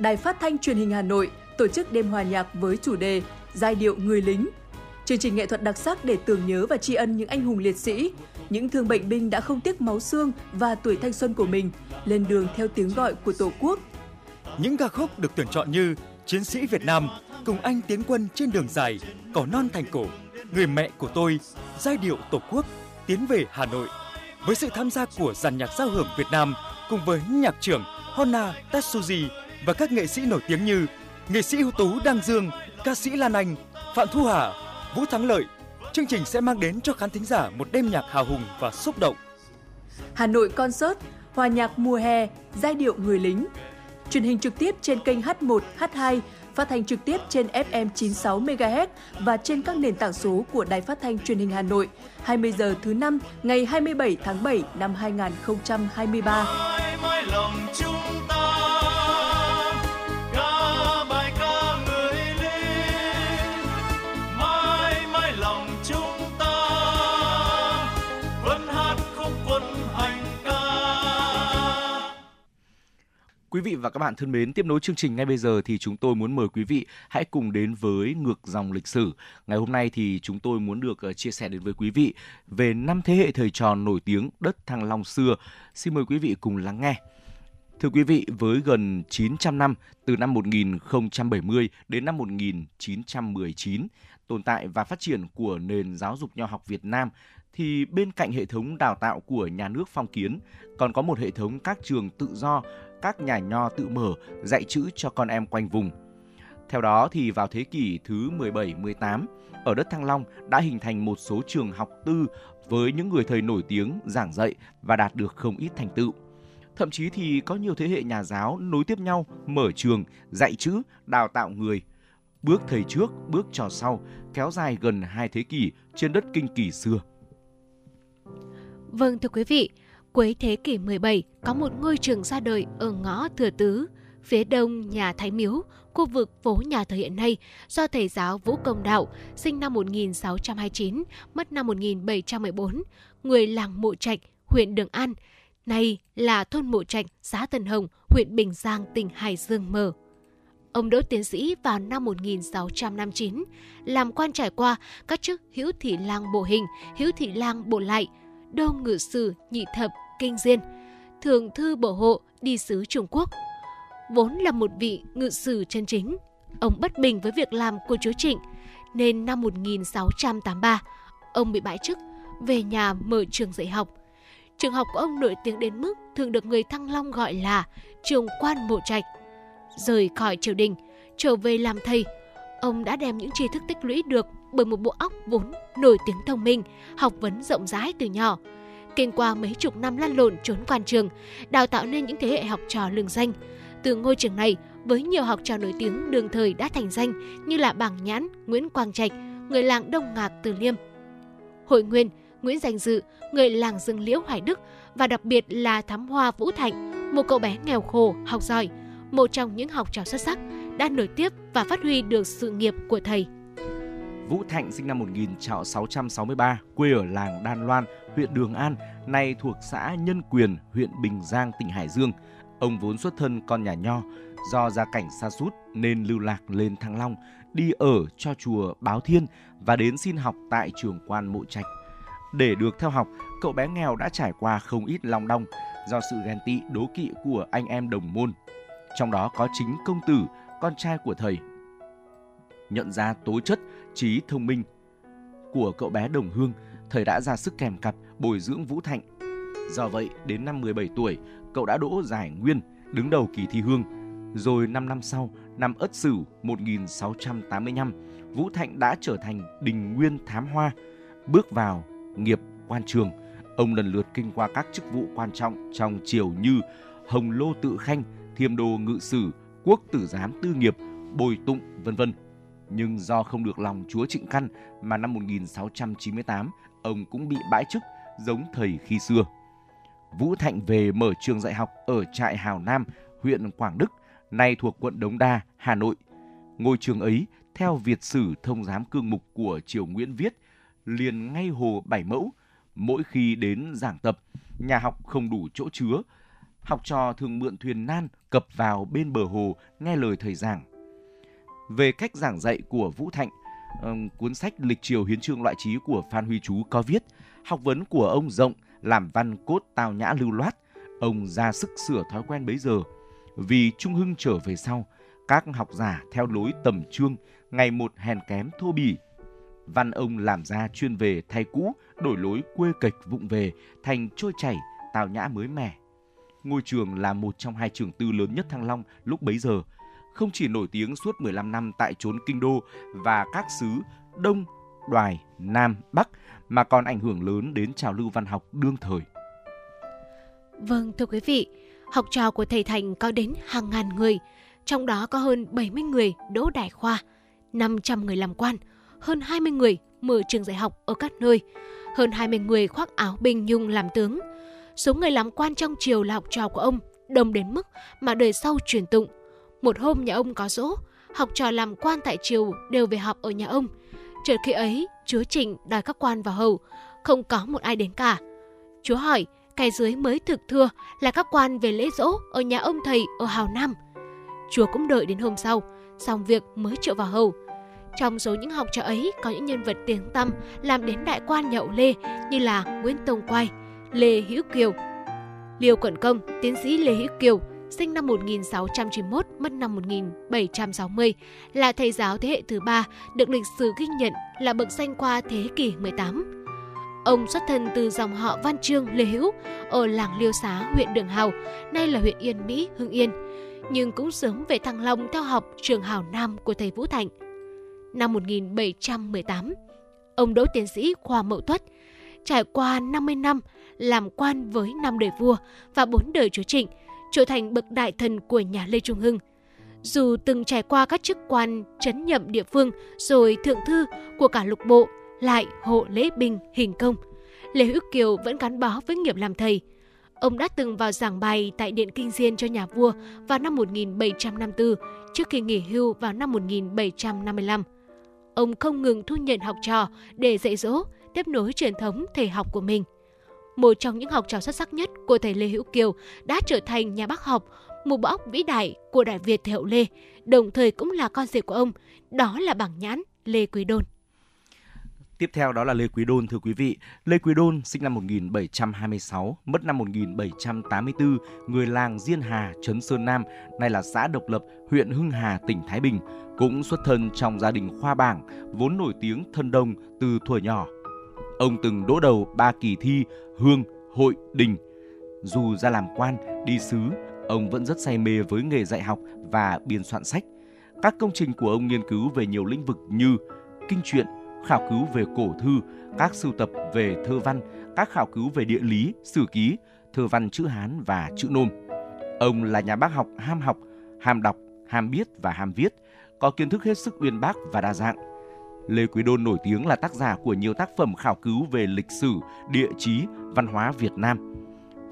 Đài Phát thanh Truyền hình Hà Nội tổ chức đêm hòa nhạc với chủ đề Giai điệu người lính. Chương trình nghệ thuật đặc sắc để tưởng nhớ và tri ân những anh hùng liệt sĩ, những thương bệnh binh đã không tiếc máu xương và tuổi thanh xuân của mình lên đường theo tiếng gọi của Tổ quốc. Những ca khúc được tuyển chọn như Chiến sĩ Việt Nam, Cùng anh tiến quân trên đường dài, Cỏ non thành cổ, Người mẹ của tôi, Giai điệu Tổ quốc, Tiến về Hà Nội. Với sự tham gia của dàn nhạc giao hưởng Việt Nam cùng với nhạc trưởng Honna Tetsuji và các nghệ sĩ nổi tiếng như nghệ sĩ ưu tú Đăng Dương, ca sĩ Lan Anh, Phạm Thu Hà, Vũ Thắng Lợi. Chương trình sẽ mang đến cho khán thính giả một đêm nhạc hào hùng và xúc động. Hà Nội Concert, hòa nhạc mùa hè, giai điệu người lính. Truyền hình trực tiếp trên kênh H1, H2, phát thanh trực tiếp trên FM 96 MHz và trên các nền tảng số của Đài Phát thanh Truyền hình Hà Nội. 20 giờ thứ năm ngày 27 tháng 7 năm 2023. mãi mãi lòng chúng ta Quý vị và các bạn thân mến, tiếp nối chương trình ngay bây giờ thì chúng tôi muốn mời quý vị hãy cùng đến với ngược dòng lịch sử. Ngày hôm nay thì chúng tôi muốn được ờ, chia sẻ đến với quý vị về năm thế hệ thời trò nổi tiếng đất Thăng Long xưa. Xin mời quý vị cùng lắng nghe. Thưa quý vị, với gần 900 năm từ năm 1070 đến năm 1919, tồn tại và phát triển của nền giáo dục nho học Việt Nam thì bên cạnh hệ thống đào tạo của nhà nước phong kiến còn có một hệ thống các trường tự do, các nhà nho tự mở dạy chữ cho con em quanh vùng. Theo đó thì vào thế kỷ thứ 17-18, ở đất Thăng Long đã hình thành một số trường học tư với những người thầy nổi tiếng giảng dạy và đạt được không ít thành tựu. Thậm chí thì có nhiều thế hệ nhà giáo nối tiếp nhau mở trường, dạy chữ, đào tạo người. Bước thầy trước, bước trò sau, kéo dài gần hai thế kỷ trên đất kinh kỳ xưa. Vâng thưa quý vị, cuối thế kỷ 17 có một ngôi trường ra đời ở ngõ Thừa Tứ, phía đông nhà Thái Miếu, khu vực phố nhà thờ hiện nay do thầy giáo Vũ Công Đạo, sinh năm 1629, mất năm 1714, người làng Mộ Trạch, huyện Đường An, nay là thôn Mộ Trạch, xã Tân Hồng, huyện Bình Giang, tỉnh Hải Dương mở. Ông đỗ tiến sĩ vào năm 1659, làm quan trải qua các chức hữu thị lang bộ hình, hữu thị lang bộ lại, đô ngự sử nhị thập, kinh diên, thường thư bổ hộ đi sứ trung quốc. Vốn là một vị ngự sử chân chính, ông bất bình với việc làm của chúa trịnh, nên năm 1683 ông bị bãi chức, về nhà mở trường dạy học. Trường học của ông nổi tiếng đến mức thường được người thăng long gọi là trường quan mộ trạch. Rời khỏi triều đình, trở về làm thầy, ông đã đem những tri thức tích lũy được bởi một bộ óc vốn nổi tiếng thông minh, học vấn rộng rãi từ nhỏ. Kinh qua mấy chục năm lăn lộn trốn quan trường, đào tạo nên những thế hệ học trò lừng danh. Từ ngôi trường này, với nhiều học trò nổi tiếng đường thời đã thành danh như là Bảng Nhãn, Nguyễn Quang Trạch, người làng Đông Ngạc Từ Liêm. Hội Nguyên, Nguyễn Danh Dự, người làng Dương Liễu Hoài Đức và đặc biệt là Thám Hoa Vũ Thạnh, một cậu bé nghèo khổ, học giỏi, một trong những học trò xuất sắc đã nổi tiếp và phát huy được sự nghiệp của thầy. Vũ Thạnh sinh năm 1663, quê ở làng Đan Loan, huyện Đường An, nay thuộc xã Nhân Quyền, huyện Bình Giang, tỉnh Hải Dương. Ông vốn xuất thân con nhà nho, do gia cảnh xa sút nên lưu lạc lên Thăng Long, đi ở cho chùa Báo Thiên và đến xin học tại trường quan Mộ Trạch. Để được theo học, cậu bé nghèo đã trải qua không ít long đong do sự ghen tị đố kỵ của anh em đồng môn. Trong đó có chính công tử, con trai của thầy. Nhận ra tố chất, trí thông minh của cậu bé đồng hương, thầy đã ra sức kèm cặp bồi dưỡng Vũ Thạnh. Do vậy, đến năm 17 tuổi, cậu đã đỗ giải nguyên, đứng đầu kỳ thi hương. Rồi 5 năm sau, năm Ất Sửu 1685, Vũ Thạnh đã trở thành đình nguyên thám hoa, bước vào nghiệp quan trường. Ông lần lượt kinh qua các chức vụ quan trọng trong triều như Hồng Lô Tự Khanh, Thiêm Đô Ngự Sử, Quốc Tử Giám Tư Nghiệp, Bồi Tụng, vân vân. Nhưng do không được lòng chúa Trịnh Căn mà năm 1698, ông cũng bị bãi chức giống thầy khi xưa. Vũ Thạnh về mở trường dạy học ở trại Hào Nam, huyện Quảng Đức, nay thuộc quận Đống Đa, Hà Nội. Ngôi trường ấy, theo Việt sử thông giám cương mục của triều Nguyễn viết, liền ngay hồ Bảy Mẫu. Mỗi khi đến giảng tập, nhà học không đủ chỗ chứa. Học trò thường mượn thuyền nan cập vào bên bờ hồ nghe lời thầy giảng. Về cách giảng dạy của Vũ Thạnh, cuốn sách Lịch triều hiến trương loại trí của Phan Huy Chú có viết, học vấn của ông rộng, làm văn cốt tào nhã lưu loát. Ông ra sức sửa thói quen bấy giờ. Vì Trung Hưng trở về sau, các học giả theo lối tầm trương, ngày một hèn kém thô bỉ. Văn ông làm ra chuyên về thay cũ, đổi lối quê kịch vụng về thành trôi chảy, tào nhã mới mẻ. Ngôi trường là một trong hai trường tư lớn nhất Thăng Long lúc bấy giờ, không chỉ nổi tiếng suốt 15 năm tại chốn kinh đô và các xứ Đông, Đoài, Nam, Bắc mà còn ảnh hưởng lớn đến trào lưu văn học đương thời. Vâng, thưa quý vị, học trò của thầy Thành có đến hàng ngàn người, trong đó có hơn 70 người đỗ đại khoa, 500 người làm quan, hơn 20 người mở trường dạy học ở các nơi, hơn 20 người khoác áo binh nhung làm tướng. Số người làm quan trong triều là học trò của ông đông đến mức mà đời sau truyền tụng. Một hôm nhà ông có dỗ, học trò làm quan tại triều đều về học ở nhà ông. Chợt khi ấy, chúa Trịnh đòi các quan vào hầu, không có một ai đến cả. Chúa hỏi, cái dưới mới thực thưa là các quan về lễ dỗ ở nhà ông thầy ở Hào Nam. Chúa cũng đợi đến hôm sau, xong việc mới triệu vào hầu. Trong số những học trò ấy có những nhân vật tiếng tăm làm đến đại quan nhậu Lê như là Nguyễn Tông Quay, Lê Hữu Kiều, Liêu Quận Công, tiến sĩ Lê Hữu Kiều, sinh năm 1691, mất năm 1760, là thầy giáo thế hệ thứ ba được lịch sử ghi nhận là bậc danh qua thế kỷ 18. Ông xuất thân từ dòng họ Văn Trương Lê Hữu ở làng Liêu Xá, huyện Đường Hào, nay là huyện Yên Mỹ, Hưng Yên, nhưng cũng sớm về Thăng Long theo học trường Hào Nam của thầy Vũ Thạnh. Năm 1718, ông đỗ tiến sĩ khoa mậu tuất, trải qua 50 năm làm quan với năm đời vua và bốn đời chúa Trịnh, trở thành bậc đại thần của nhà Lê Trung Hưng. Dù từng trải qua các chức quan trấn nhậm địa phương rồi thượng thư của cả lục bộ, lại hộ lễ binh hình công, Lê Hữu Kiều vẫn gắn bó với nghiệp làm thầy. Ông đã từng vào giảng bài tại Điện Kinh Diên cho nhà vua vào năm 1754 trước khi nghỉ hưu vào năm 1755. Ông không ngừng thu nhận học trò để dạy dỗ, tiếp nối truyền thống thầy học của mình. Một trong những học trò xuất sắc nhất của thầy Lê Hữu Kiều đã trở thành nhà bác học, một bộ óc vĩ đại của Đại Việt hậu Lê, đồng thời cũng là con rể của ông, đó là bảng nhãn Lê Quý Đôn. Tiếp theo đó là Lê Quý Đôn thưa quý vị. Lê Quý Đôn sinh năm 1726, mất năm 1784, người làng Diên Hà, Trấn Sơn Nam, nay là xã độc lập, huyện Hưng Hà, tỉnh Thái Bình, cũng xuất thân trong gia đình khoa bảng, vốn nổi tiếng thân đông từ thuở nhỏ. Ông từng đỗ đầu ba kỳ thi hương, hội, đình. Dù ra làm quan, đi sứ, ông vẫn rất say mê với nghề dạy học và biên soạn sách. Các công trình của ông nghiên cứu về nhiều lĩnh vực như kinh truyện, khảo cứu về cổ thư, các sưu tập về thơ văn, các khảo cứu về địa lý, sử ký, thơ văn chữ Hán và chữ Nôm. Ông là nhà bác học ham học, ham đọc, ham biết và ham viết, có kiến thức hết sức uyên bác và đa dạng. Lê Quý Đôn nổi tiếng là tác giả của nhiều tác phẩm khảo cứu về lịch sử, địa chí, văn hóa Việt Nam.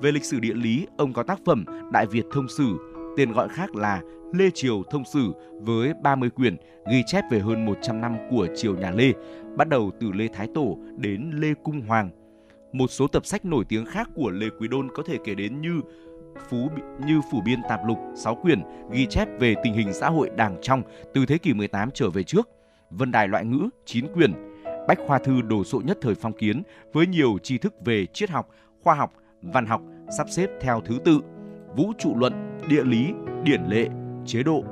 Về lịch sử địa lý, ông có tác phẩm Đại Việt Thông Sử, tên gọi khác là Lê Triều Thông Sử với 30 quyển ghi chép về hơn 100 năm của triều nhà Lê, bắt đầu từ Lê Thái Tổ đến Lê Cung Hoàng. Một số tập sách nổi tiếng khác của Lê Quý Đôn có thể kể đến như Phú như Phủ Biên Tạp Lục 6 quyển ghi chép về tình hình xã hội Đảng trong từ thế kỷ 18 trở về trước, Vân Đài loại ngữ 9 quyển, Bách khoa thư đồ sộ nhất thời phong kiến với nhiều tri thức về triết học, khoa học, văn học sắp xếp theo thứ tự, vũ trụ luận, địa lý, điển lệ, chế độ,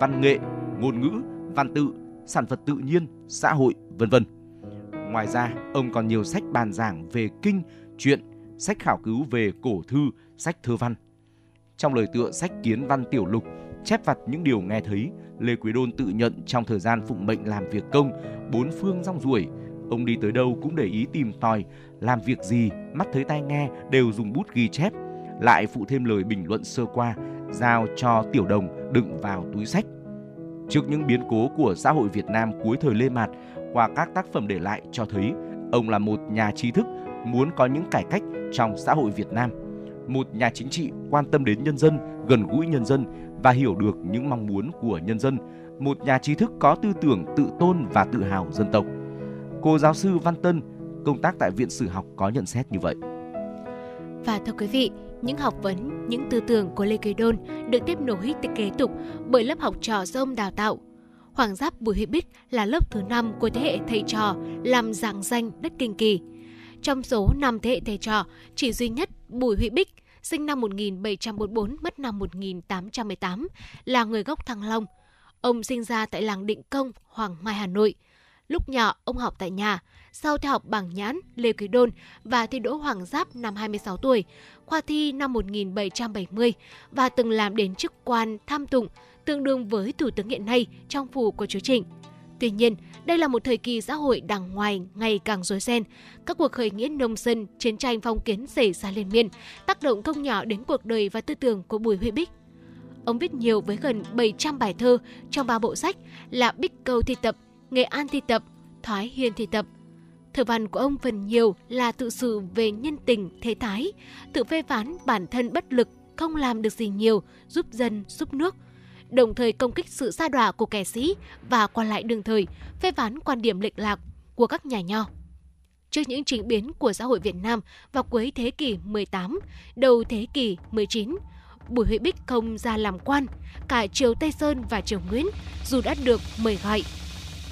văn nghệ, ngôn ngữ, văn tự, sản vật tự nhiên, xã hội, vân vân. Ngoài ra, ông còn nhiều sách bàn giảng về kinh, truyện, sách khảo cứu về cổ thư, sách thơ văn. Trong lời tựa sách Kiến Văn Tiểu Lục, chép vặt những điều nghe thấy, Lê Quý Đôn tự nhận trong thời gian phụng mệnh làm việc công, bốn phương rong ruổi, ông đi tới đâu cũng để ý tìm tòi, làm việc gì, mắt thấy tai nghe đều dùng bút ghi chép, lại phụ thêm lời bình luận sơ qua, giao cho Tiểu Đồng đựng vào túi sách. Trước những biến cố của xã hội Việt Nam cuối thời Lê Mạt, qua các tác phẩm để lại cho thấy ông là một nhà trí thức muốn có những cải cách trong xã hội Việt Nam, một nhà chính trị quan tâm đến nhân dân, gần gũi nhân dân và hiểu được những mong muốn của nhân dân, một nhà trí thức có tư tưởng tự tôn và tự hào dân tộc. Cô giáo sư Văn Tân, công tác tại Viện Sử học có nhận xét như vậy. Và thưa quý vị, những học vấn, những tư tưởng của Lê Kỳ Đôn được tiếp nối kế tục bởi lớp học trò do ông đào tạo. Hoàng Giáp Bùi Huy Bích là lớp thứ 5 của thế hệ thầy trò làm giảng danh đất kinh kỳ. Trong số 5 thế hệ thầy trò, chỉ duy nhất Bùi Huy Bích, sinh năm 1744, mất năm 1818, là người gốc Thăng Long. Ông sinh ra tại làng Định Công, Hoàng Mai, Hà Nội. Lúc nhỏ, ông học tại nhà, sau theo học bảng nhãn Lê Quý Đôn và thi đỗ Hoàng Giáp năm 26 tuổi, khoa thi năm 1770 và từng làm đến chức quan tham tụng tương đương với thủ tướng hiện nay trong phủ của chúa Trịnh. Tuy nhiên, đây là một thời kỳ xã hội đảng ngoài ngày càng rối ren. Các cuộc khởi nghĩa nông dân, chiến tranh phong kiến xảy ra liên miên, tác động không nhỏ đến cuộc đời và tư tưởng của Bùi Huy Bích. Ông viết nhiều với gần 700 bài thơ trong ba bộ sách là Bích Câu thi tập, Nghệ An thi tập, Thoái Hiên thi tập. Thơ văn của ông phần nhiều là tự sự về nhân tình, thế thái, tự phê phán bản thân bất lực, không làm được gì nhiều, giúp dân, giúp nước, đồng thời công kích sự sa đọa của kẻ sĩ và qua lại đương thời, phê phán quan điểm lệch lạc của các nhà nho. Trước những trình biến của xã hội Việt Nam vào cuối thế kỷ 18, đầu thế kỷ 19, Bùi Huệ Bích không ra làm quan, cả triều Tây Sơn và triều Nguyễn dù đã được mời gọi.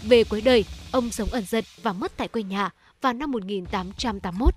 Về cuối đời, ông sống ẩn giật và mất tại quê nhà vào năm 1881.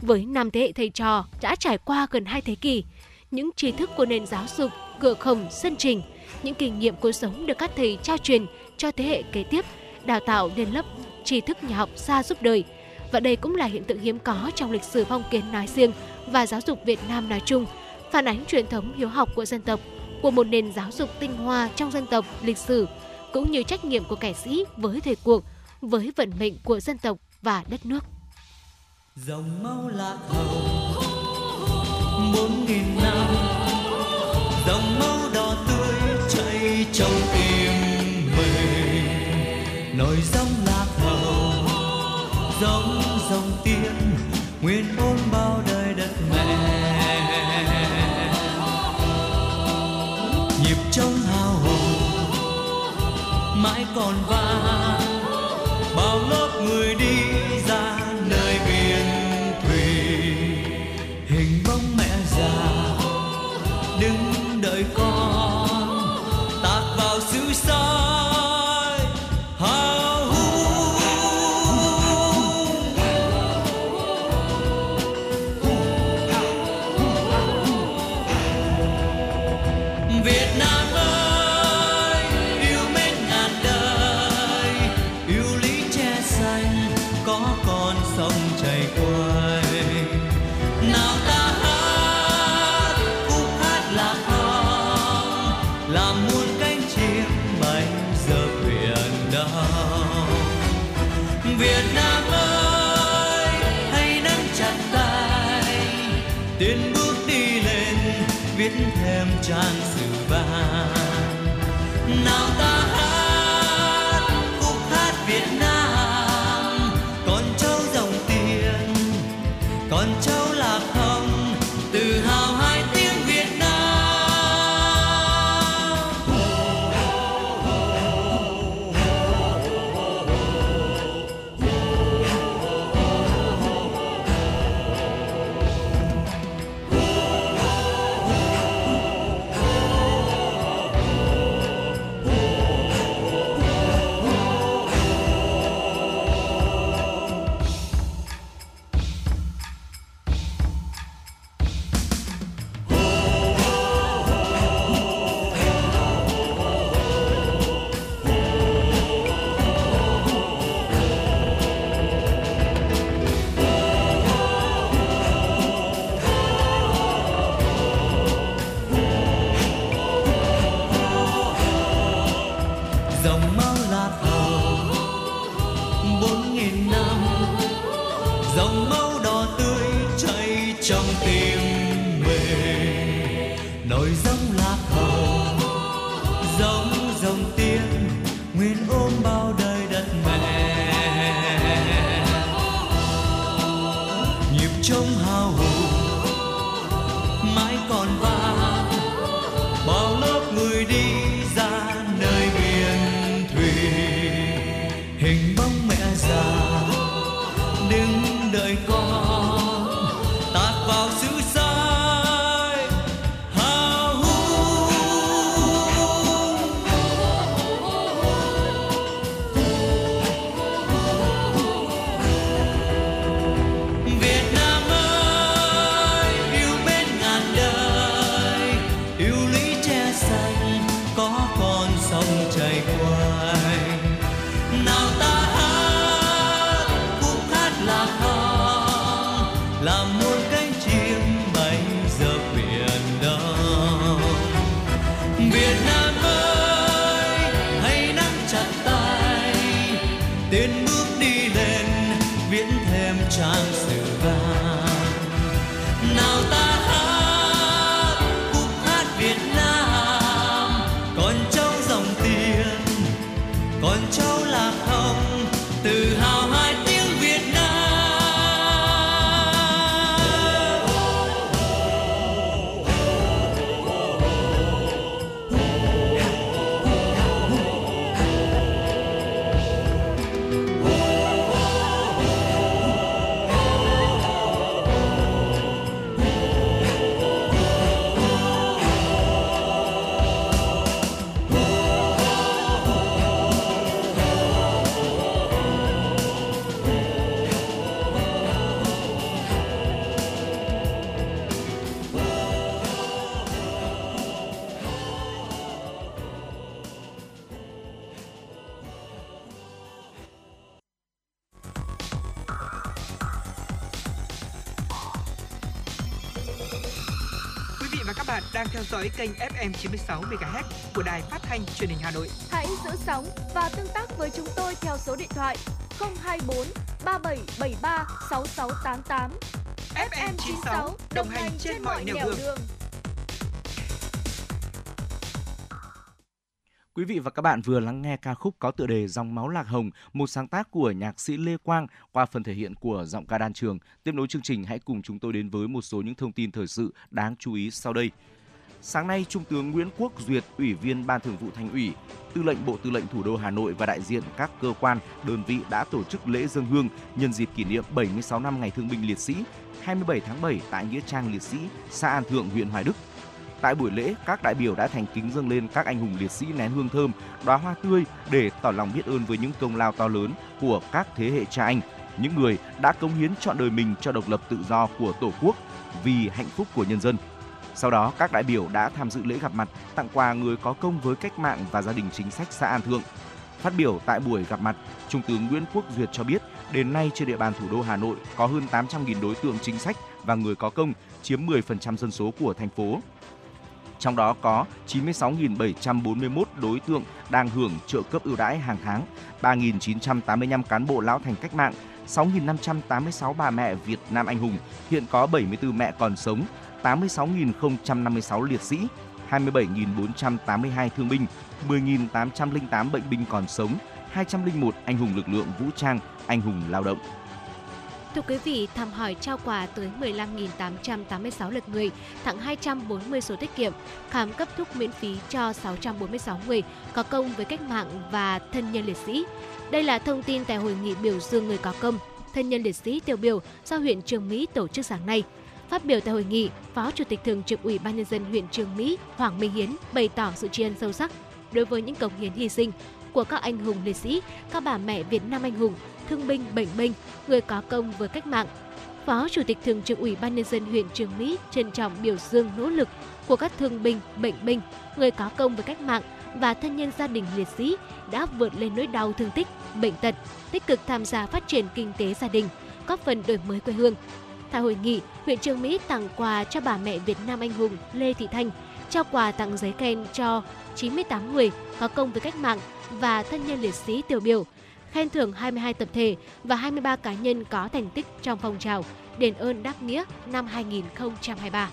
Với năm thế hệ thầy trò đã trải qua gần hai thế kỷ, những tri thức của nền giáo dục, cửa khổng, sân trình, những kinh nghiệm cuộc sống được các thầy trao truyền cho thế hệ kế tiếp, đào tạo nên lớp tri thức nhà học xa giúp đời. Và đây cũng là hiện tượng hiếm có trong lịch sử phong kiến nói riêng và giáo dục Việt Nam nói chung, phản ánh truyền thống hiếu học của dân tộc, của một nền giáo dục tinh hoa trong dân tộc, lịch sử, cũng như trách nhiệm của kẻ sĩ với thời cuộc, với vận mệnh của dân tộc và đất nước. dòng máu lạc hầu bốn nghìn năm dòng máu nổi giống lạc hầu giống dòng tiên nguyên ôn bao đời đất mẹ. Nhịp trong hào hùng mãi còn vang theo dõi kênh FM 96 MHz của đài phát thanh truyền hình Hà Nội. Hãy giữ sóng và tương tác với chúng tôi theo số điện thoại 024 3773 6688. FM 96 đồng hành trên mọi nẻo đường. Quý vị và các bạn vừa lắng nghe ca khúc có tựa đề Dòng máu lạc hồng, một sáng tác của nhạc sĩ Lê Quang qua phần thể hiện của giọng ca đan trường. Tiếp nối chương trình hãy cùng chúng tôi đến với một số những thông tin thời sự đáng chú ý sau đây. Sáng nay, Trung tướng Nguyễn Quốc Duyệt, Ủy viên Ban Thường vụ Thành ủy, Tư lệnh Bộ Tư lệnh Thủ đô Hà Nội và đại diện các cơ quan, đơn vị đã tổ chức lễ dân hương nhân dịp kỷ niệm 76 năm Ngày Thương binh Liệt sĩ 27 tháng 7 tại Nghĩa trang Liệt sĩ, xã An Thượng, huyện Hoài Đức. Tại buổi lễ, các đại biểu đã thành kính dâng lên các anh hùng liệt sĩ nén hương thơm, đóa hoa tươi để tỏ lòng biết ơn với những công lao to lớn của các thế hệ cha anh, những người đã cống hiến trọn đời mình cho độc lập tự do của Tổ quốc vì hạnh phúc của nhân dân. Sau đó, các đại biểu đã tham dự lễ gặp mặt, tặng quà người có công với cách mạng và gia đình chính sách xã An Thượng. Phát biểu tại buổi gặp mặt, Trung tướng Nguyễn Quốc Duyệt cho biết, đến nay trên địa bàn thủ đô Hà Nội có hơn 800.000 đối tượng chính sách và người có công, chiếm 10% dân số của thành phố. Trong đó có 96.741 đối tượng đang hưởng trợ cấp ưu đãi hàng tháng, 3.985 cán bộ lão thành cách mạng, 6.586 bà mẹ Việt Nam anh hùng, hiện có 74 mẹ còn sống, 86.056 liệt sĩ, 27.482 thương binh, 10.808 bệnh binh còn sống, 201 anh hùng lực lượng vũ trang, anh hùng lao động. Thưa quý vị, thăm hỏi trao quà tới 15.886 lượt người, tặng 240 số tiết kiệm, khám cấp thuốc miễn phí cho 646 người có công với cách mạng và thân nhân liệt sĩ. Đây là thông tin tại hội nghị biểu dương người có công, thân nhân liệt sĩ tiêu biểu do huyện Trường Mỹ tổ chức sáng nay. Phát biểu tại hội nghị, Phó Chủ tịch Thường trực Ủy ban nhân dân huyện Trường Mỹ Hoàng Minh Hiến bày tỏ sự tri ân sâu sắc đối với những cống hiến hy sinh của các anh hùng liệt sĩ, các bà mẹ Việt Nam anh hùng, thương binh, bệnh binh, người có công với cách mạng. Phó Chủ tịch Thường trực Ủy ban nhân dân huyện Trường Mỹ trân trọng biểu dương nỗ lực của các thương binh, bệnh binh, người có công với cách mạng và thân nhân gia đình liệt sĩ đã vượt lên nỗi đau thương tích, bệnh tật, tích cực tham gia phát triển kinh tế gia đình, góp phần đổi mới quê hương. Tại hội nghị, huyện Trường Mỹ tặng quà cho bà mẹ Việt Nam anh hùng Lê Thị Thanh, trao quà tặng giấy khen cho 98 người có công với cách mạng và thân nhân liệt sĩ tiêu biểu, khen thưởng 22 tập thể và 23 cá nhân có thành tích trong phong trào đền ơn đáp nghĩa năm 2023.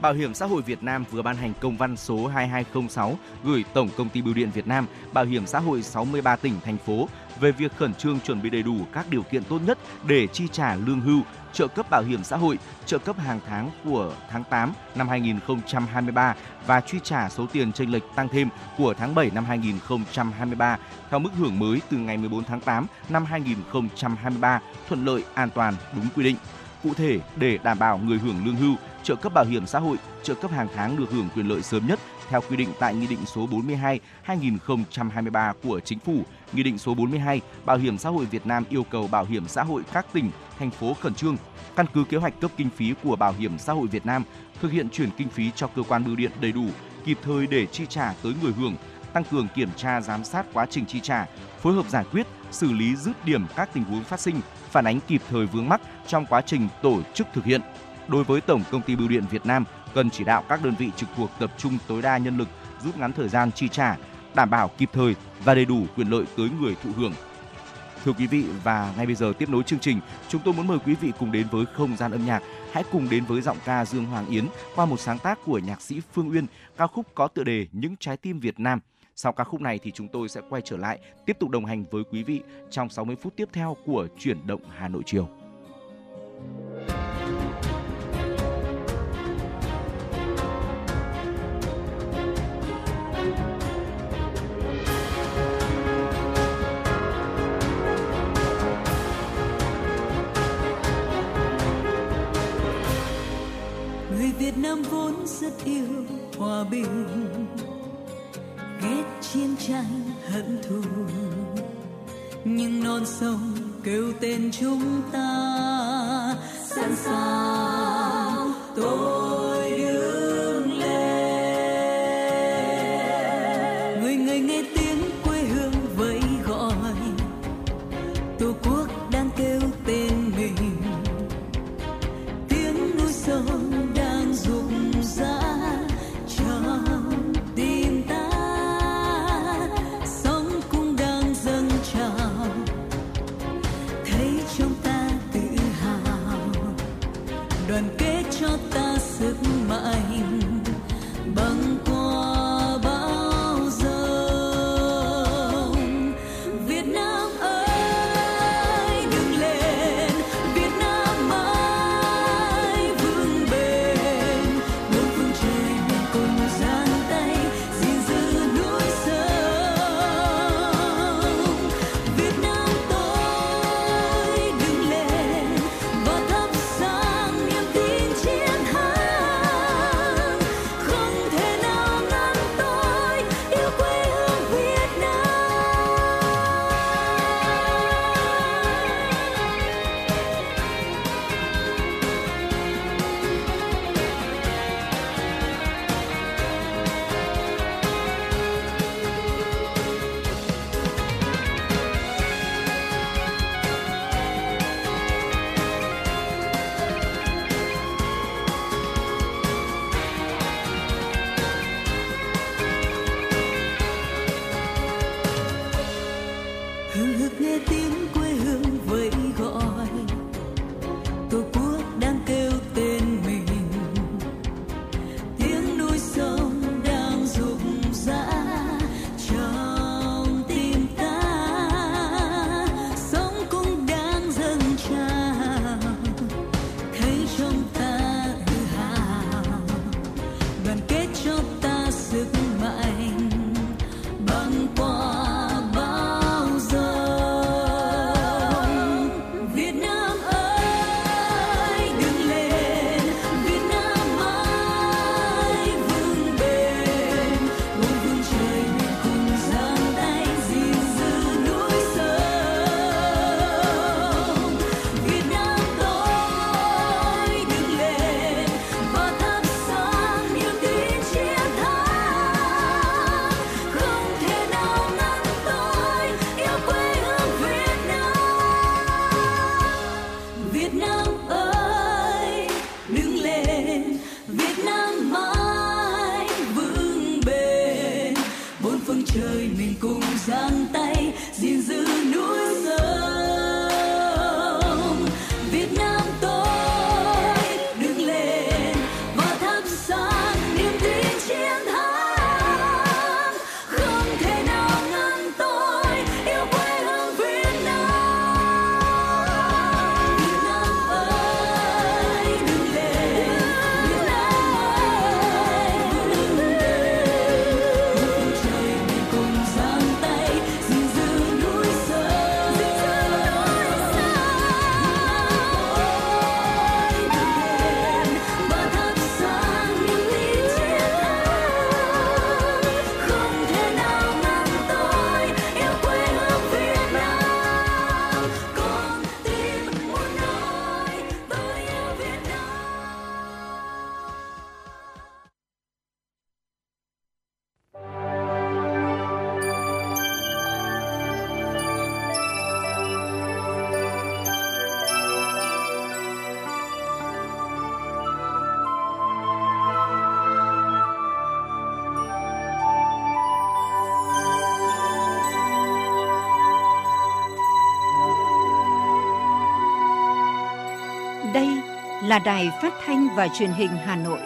Bảo hiểm xã hội Việt Nam vừa ban hành công văn số 2206 gửi Tổng công ty Bưu điện Việt Nam, Bảo hiểm xã hội 63 tỉnh thành phố về việc khẩn trương chuẩn bị đầy đủ các điều kiện tốt nhất để chi trả lương hưu, trợ cấp bảo hiểm xã hội, trợ cấp hàng tháng của tháng 8 năm 2023 và truy trả số tiền chênh lệch tăng thêm của tháng 7 năm 2023 theo mức hưởng mới từ ngày 14 tháng 8 năm 2023 thuận lợi, an toàn, đúng quy định. Cụ thể, để đảm bảo người hưởng lương hưu, trợ cấp bảo hiểm xã hội, trợ cấp hàng tháng được hưởng quyền lợi sớm nhất theo quy định tại Nghị định số 42/2023 của Chính phủ, Nghị định số 42, Bảo hiểm xã hội Việt Nam yêu cầu bảo hiểm xã hội các tỉnh, thành phố khẩn trương căn cứ kế hoạch cấp kinh phí của Bảo hiểm xã hội Việt Nam thực hiện chuyển kinh phí cho cơ quan bưu điện đầy đủ, kịp thời để chi trả tới người hưởng, tăng cường kiểm tra giám sát quá trình chi trả, phối hợp giải quyết, xử lý dứt điểm các tình huống phát sinh, phản ánh kịp thời vướng mắc trong quá trình tổ chức thực hiện. Đối với Tổng công ty Bưu điện Việt Nam, cần chỉ đạo các đơn vị trực thuộc tập trung tối đa nhân lực, rút ngắn thời gian chi trả, đảm bảo kịp thời và đầy đủ quyền lợi tới người thụ hưởng. Thưa quý vị và ngay bây giờ tiếp nối chương trình, chúng tôi muốn mời quý vị cùng đến với không gian âm nhạc. Hãy cùng đến với giọng ca Dương Hoàng Yến qua một sáng tác của nhạc sĩ Phương Uyên, ca khúc có tựa đề Những trái tim Việt Nam. Sau ca khúc này thì chúng tôi sẽ quay trở lại tiếp tục đồng hành với quý vị trong 60 phút tiếp theo của chuyển động Hà Nội chiều người Việt Nam vốn rất yêu hòa bình ghét chiến tranh hận thù. Nhưng non sông kêu tên chúng ta sẵn sàng tôi là đài phát thanh và truyền hình Hà Nội.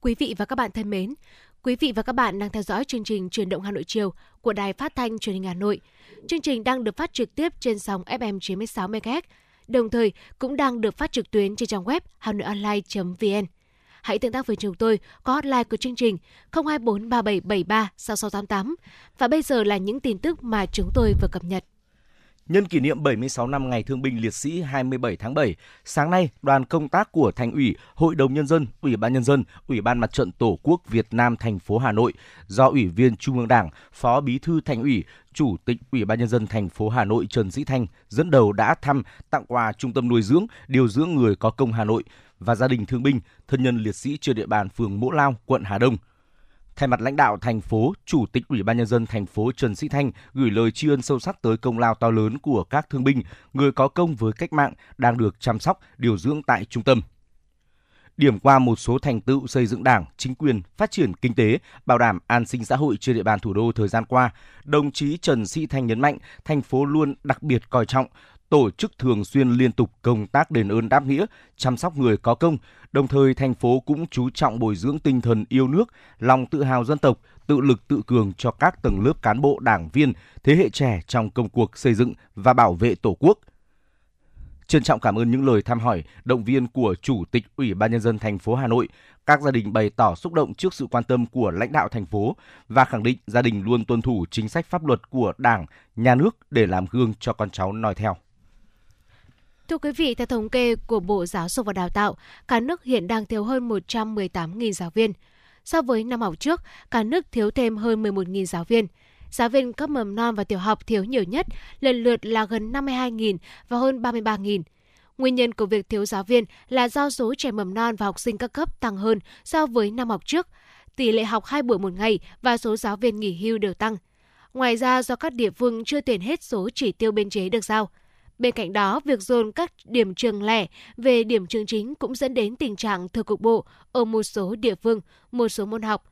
Quý vị và các bạn thân mến, quý vị và các bạn đang theo dõi chương trình Truyền động Hà Nội chiều của Đài Phát thanh Truyền hình Hà Nội. Chương trình đang được phát trực tiếp trên sóng FM 96 MHz, đồng thời cũng đang được phát trực tuyến trên trang web hanoionline.vn. Hãy tương tác với chúng tôi có hotline của chương trình 024 3773 6688. Và bây giờ là những tin tức mà chúng tôi vừa cập nhật. Nhân kỷ niệm 76 năm Ngày Thương binh Liệt sĩ 27 tháng 7, sáng nay, đoàn công tác của Thành ủy, Hội đồng Nhân dân, Ủy ban Nhân dân, Ủy ban Mặt trận Tổ quốc Việt Nam thành phố Hà Nội do Ủy viên Trung ương Đảng, Phó Bí thư Thành ủy, Chủ tịch Ủy ban Nhân dân thành phố Hà Nội Trần Sĩ Thanh dẫn đầu đã thăm tặng quà Trung tâm nuôi dưỡng, điều dưỡng người có công Hà Nội và gia đình thương binh, thân nhân liệt sĩ trên địa bàn phường Mỗ Lao, quận Hà Đông. Thay mặt lãnh đạo thành phố, Chủ tịch Ủy ban nhân dân thành phố Trần Sĩ Thanh gửi lời tri ân sâu sắc tới công lao to lớn của các thương binh, người có công với cách mạng đang được chăm sóc, điều dưỡng tại trung tâm. Điểm qua một số thành tựu xây dựng Đảng, chính quyền, phát triển kinh tế, bảo đảm an sinh xã hội trên địa bàn thủ đô thời gian qua, đồng chí Trần Sĩ Thanh nhấn mạnh thành phố luôn đặc biệt coi trọng tổ chức thường xuyên liên tục công tác đền ơn đáp nghĩa, chăm sóc người có công. Đồng thời, thành phố cũng chú trọng bồi dưỡng tinh thần yêu nước, lòng tự hào dân tộc, tự lực tự cường cho các tầng lớp cán bộ đảng viên, thế hệ trẻ trong công cuộc xây dựng và bảo vệ Tổ quốc. Trân trọng cảm ơn những lời thăm hỏi, động viên của Chủ tịch Ủy ban Nhân dân thành phố Hà Nội. Các gia đình bày tỏ xúc động trước sự quan tâm của lãnh đạo thành phố và khẳng định gia đình luôn tuân thủ chính sách pháp luật của Đảng, Nhà nước để làm gương cho con cháu noi theo. Thưa quý vị, theo thống kê của Bộ Giáo dục và Đào tạo, cả nước hiện đang thiếu hơn 118.000 giáo viên. So với năm học trước, cả nước thiếu thêm hơn 11.000 giáo viên. Giáo viên cấp mầm non và tiểu học thiếu nhiều nhất, lần lượt là gần 52.000 và hơn 33.000. Nguyên nhân của việc thiếu giáo viên là do số trẻ mầm non và học sinh các cấp tăng hơn so với năm học trước. Tỷ lệ học 2 buổi một ngày và số giáo viên nghỉ hưu đều tăng. Ngoài ra, do các địa phương chưa tuyển hết số chỉ tiêu biên chế được giao. Bên cạnh đó, việc dồn các điểm trường lẻ về điểm trường chính cũng dẫn đến tình trạng thừa cục bộ ở một số địa phương, một số môn học.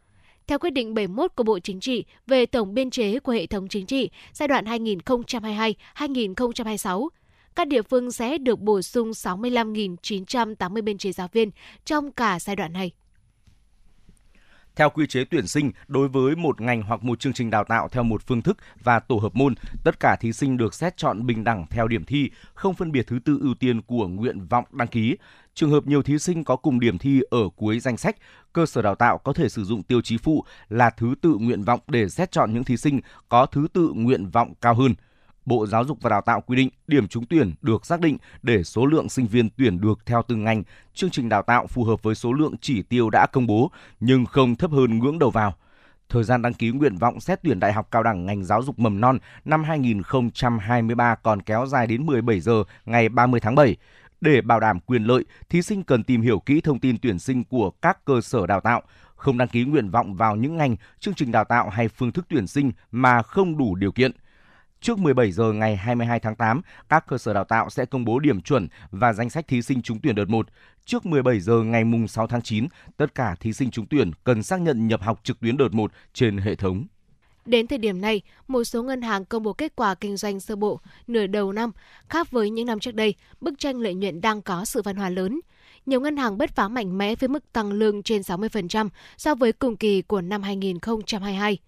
Theo quyết định 71 của Bộ Chính trị về tổng biên chế của hệ thống chính trị giai đoạn 2022-2026, các địa phương sẽ được bổ sung 65.980 biên chế giáo viên trong cả giai đoạn này. Theo quy chế tuyển sinh, đối với một ngành hoặc một chương trình đào tạo theo một phương thức và tổ hợp môn, tất cả thí sinh được xét chọn bình đẳng theo điểm thi, không phân biệt thứ tự ưu tiên của nguyện vọng đăng ký. Trường hợp nhiều thí sinh có cùng điểm thi ở cuối danh sách, cơ sở đào tạo có thể sử dụng tiêu chí phụ là thứ tự nguyện vọng để xét chọn những thí sinh có thứ tự nguyện vọng cao hơn. Bộ Giáo dục và Đào tạo quy định điểm trúng tuyển được xác định để số lượng sinh viên tuyển được theo từng ngành, chương trình đào tạo phù hợp với số lượng chỉ tiêu đã công bố nhưng không thấp hơn ngưỡng đầu vào. Thời gian đăng ký nguyện vọng xét tuyển đại học cao đẳng ngành giáo dục mầm non năm 2023 còn kéo dài đến 17 giờ ngày 30 tháng 7. Để bảo đảm quyền lợi, thí sinh cần tìm hiểu kỹ thông tin tuyển sinh của các cơ sở đào tạo, không đăng ký nguyện vọng vào những ngành, chương trình đào tạo hay phương thức tuyển sinh mà không đủ điều kiện. Trước 17 giờ ngày 22 tháng 8, các cơ sở đào tạo sẽ công bố điểm chuẩn và danh sách thí sinh trúng tuyển đợt 1. Trước 17 giờ ngày mùng 6 tháng 9, tất cả thí sinh trúng tuyển cần xác nhận nhập học trực tuyến đợt 1 trên hệ thống. Đến thời điểm này, một số ngân hàng công bố kết quả kinh doanh sơ bộ nửa đầu năm. Khác với những năm trước đây, bức tranh lợi nhuận đang có sự văn hóa lớn. Nhiều ngân hàng bứt phá mạnh mẽ với mức tăng lương trên 60% so với cùng kỳ của năm 2022.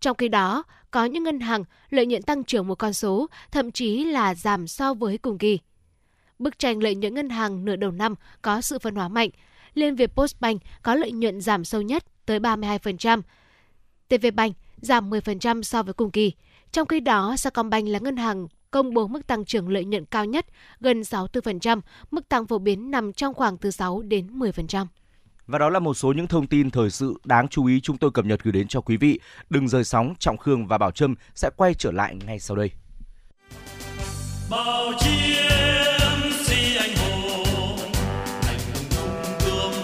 Trong khi đó, có những ngân hàng lợi nhuận tăng trưởng một con số, thậm chí là giảm so với cùng kỳ. Bức tranh lợi nhuận ngân hàng nửa đầu năm có sự phân hóa mạnh. Liên Việt Postbank có lợi nhuận giảm sâu nhất tới 32%. TVBank giảm 10% so với cùng kỳ. Trong khi đó, Sacombank là ngân hàng công bố mức tăng trưởng lợi nhuận cao nhất, gần 64%, mức tăng phổ biến nằm trong khoảng từ 6 đến 10%. Và đó là một số những thông tin thời sự đáng chú ý chúng tôi cập nhật gửi đến cho quý vị. Đừng rời sóng, Trọng Khương và Bảo Trâm sẽ quay trở lại ngay sau đây. bao chiến sĩ anh hùng anh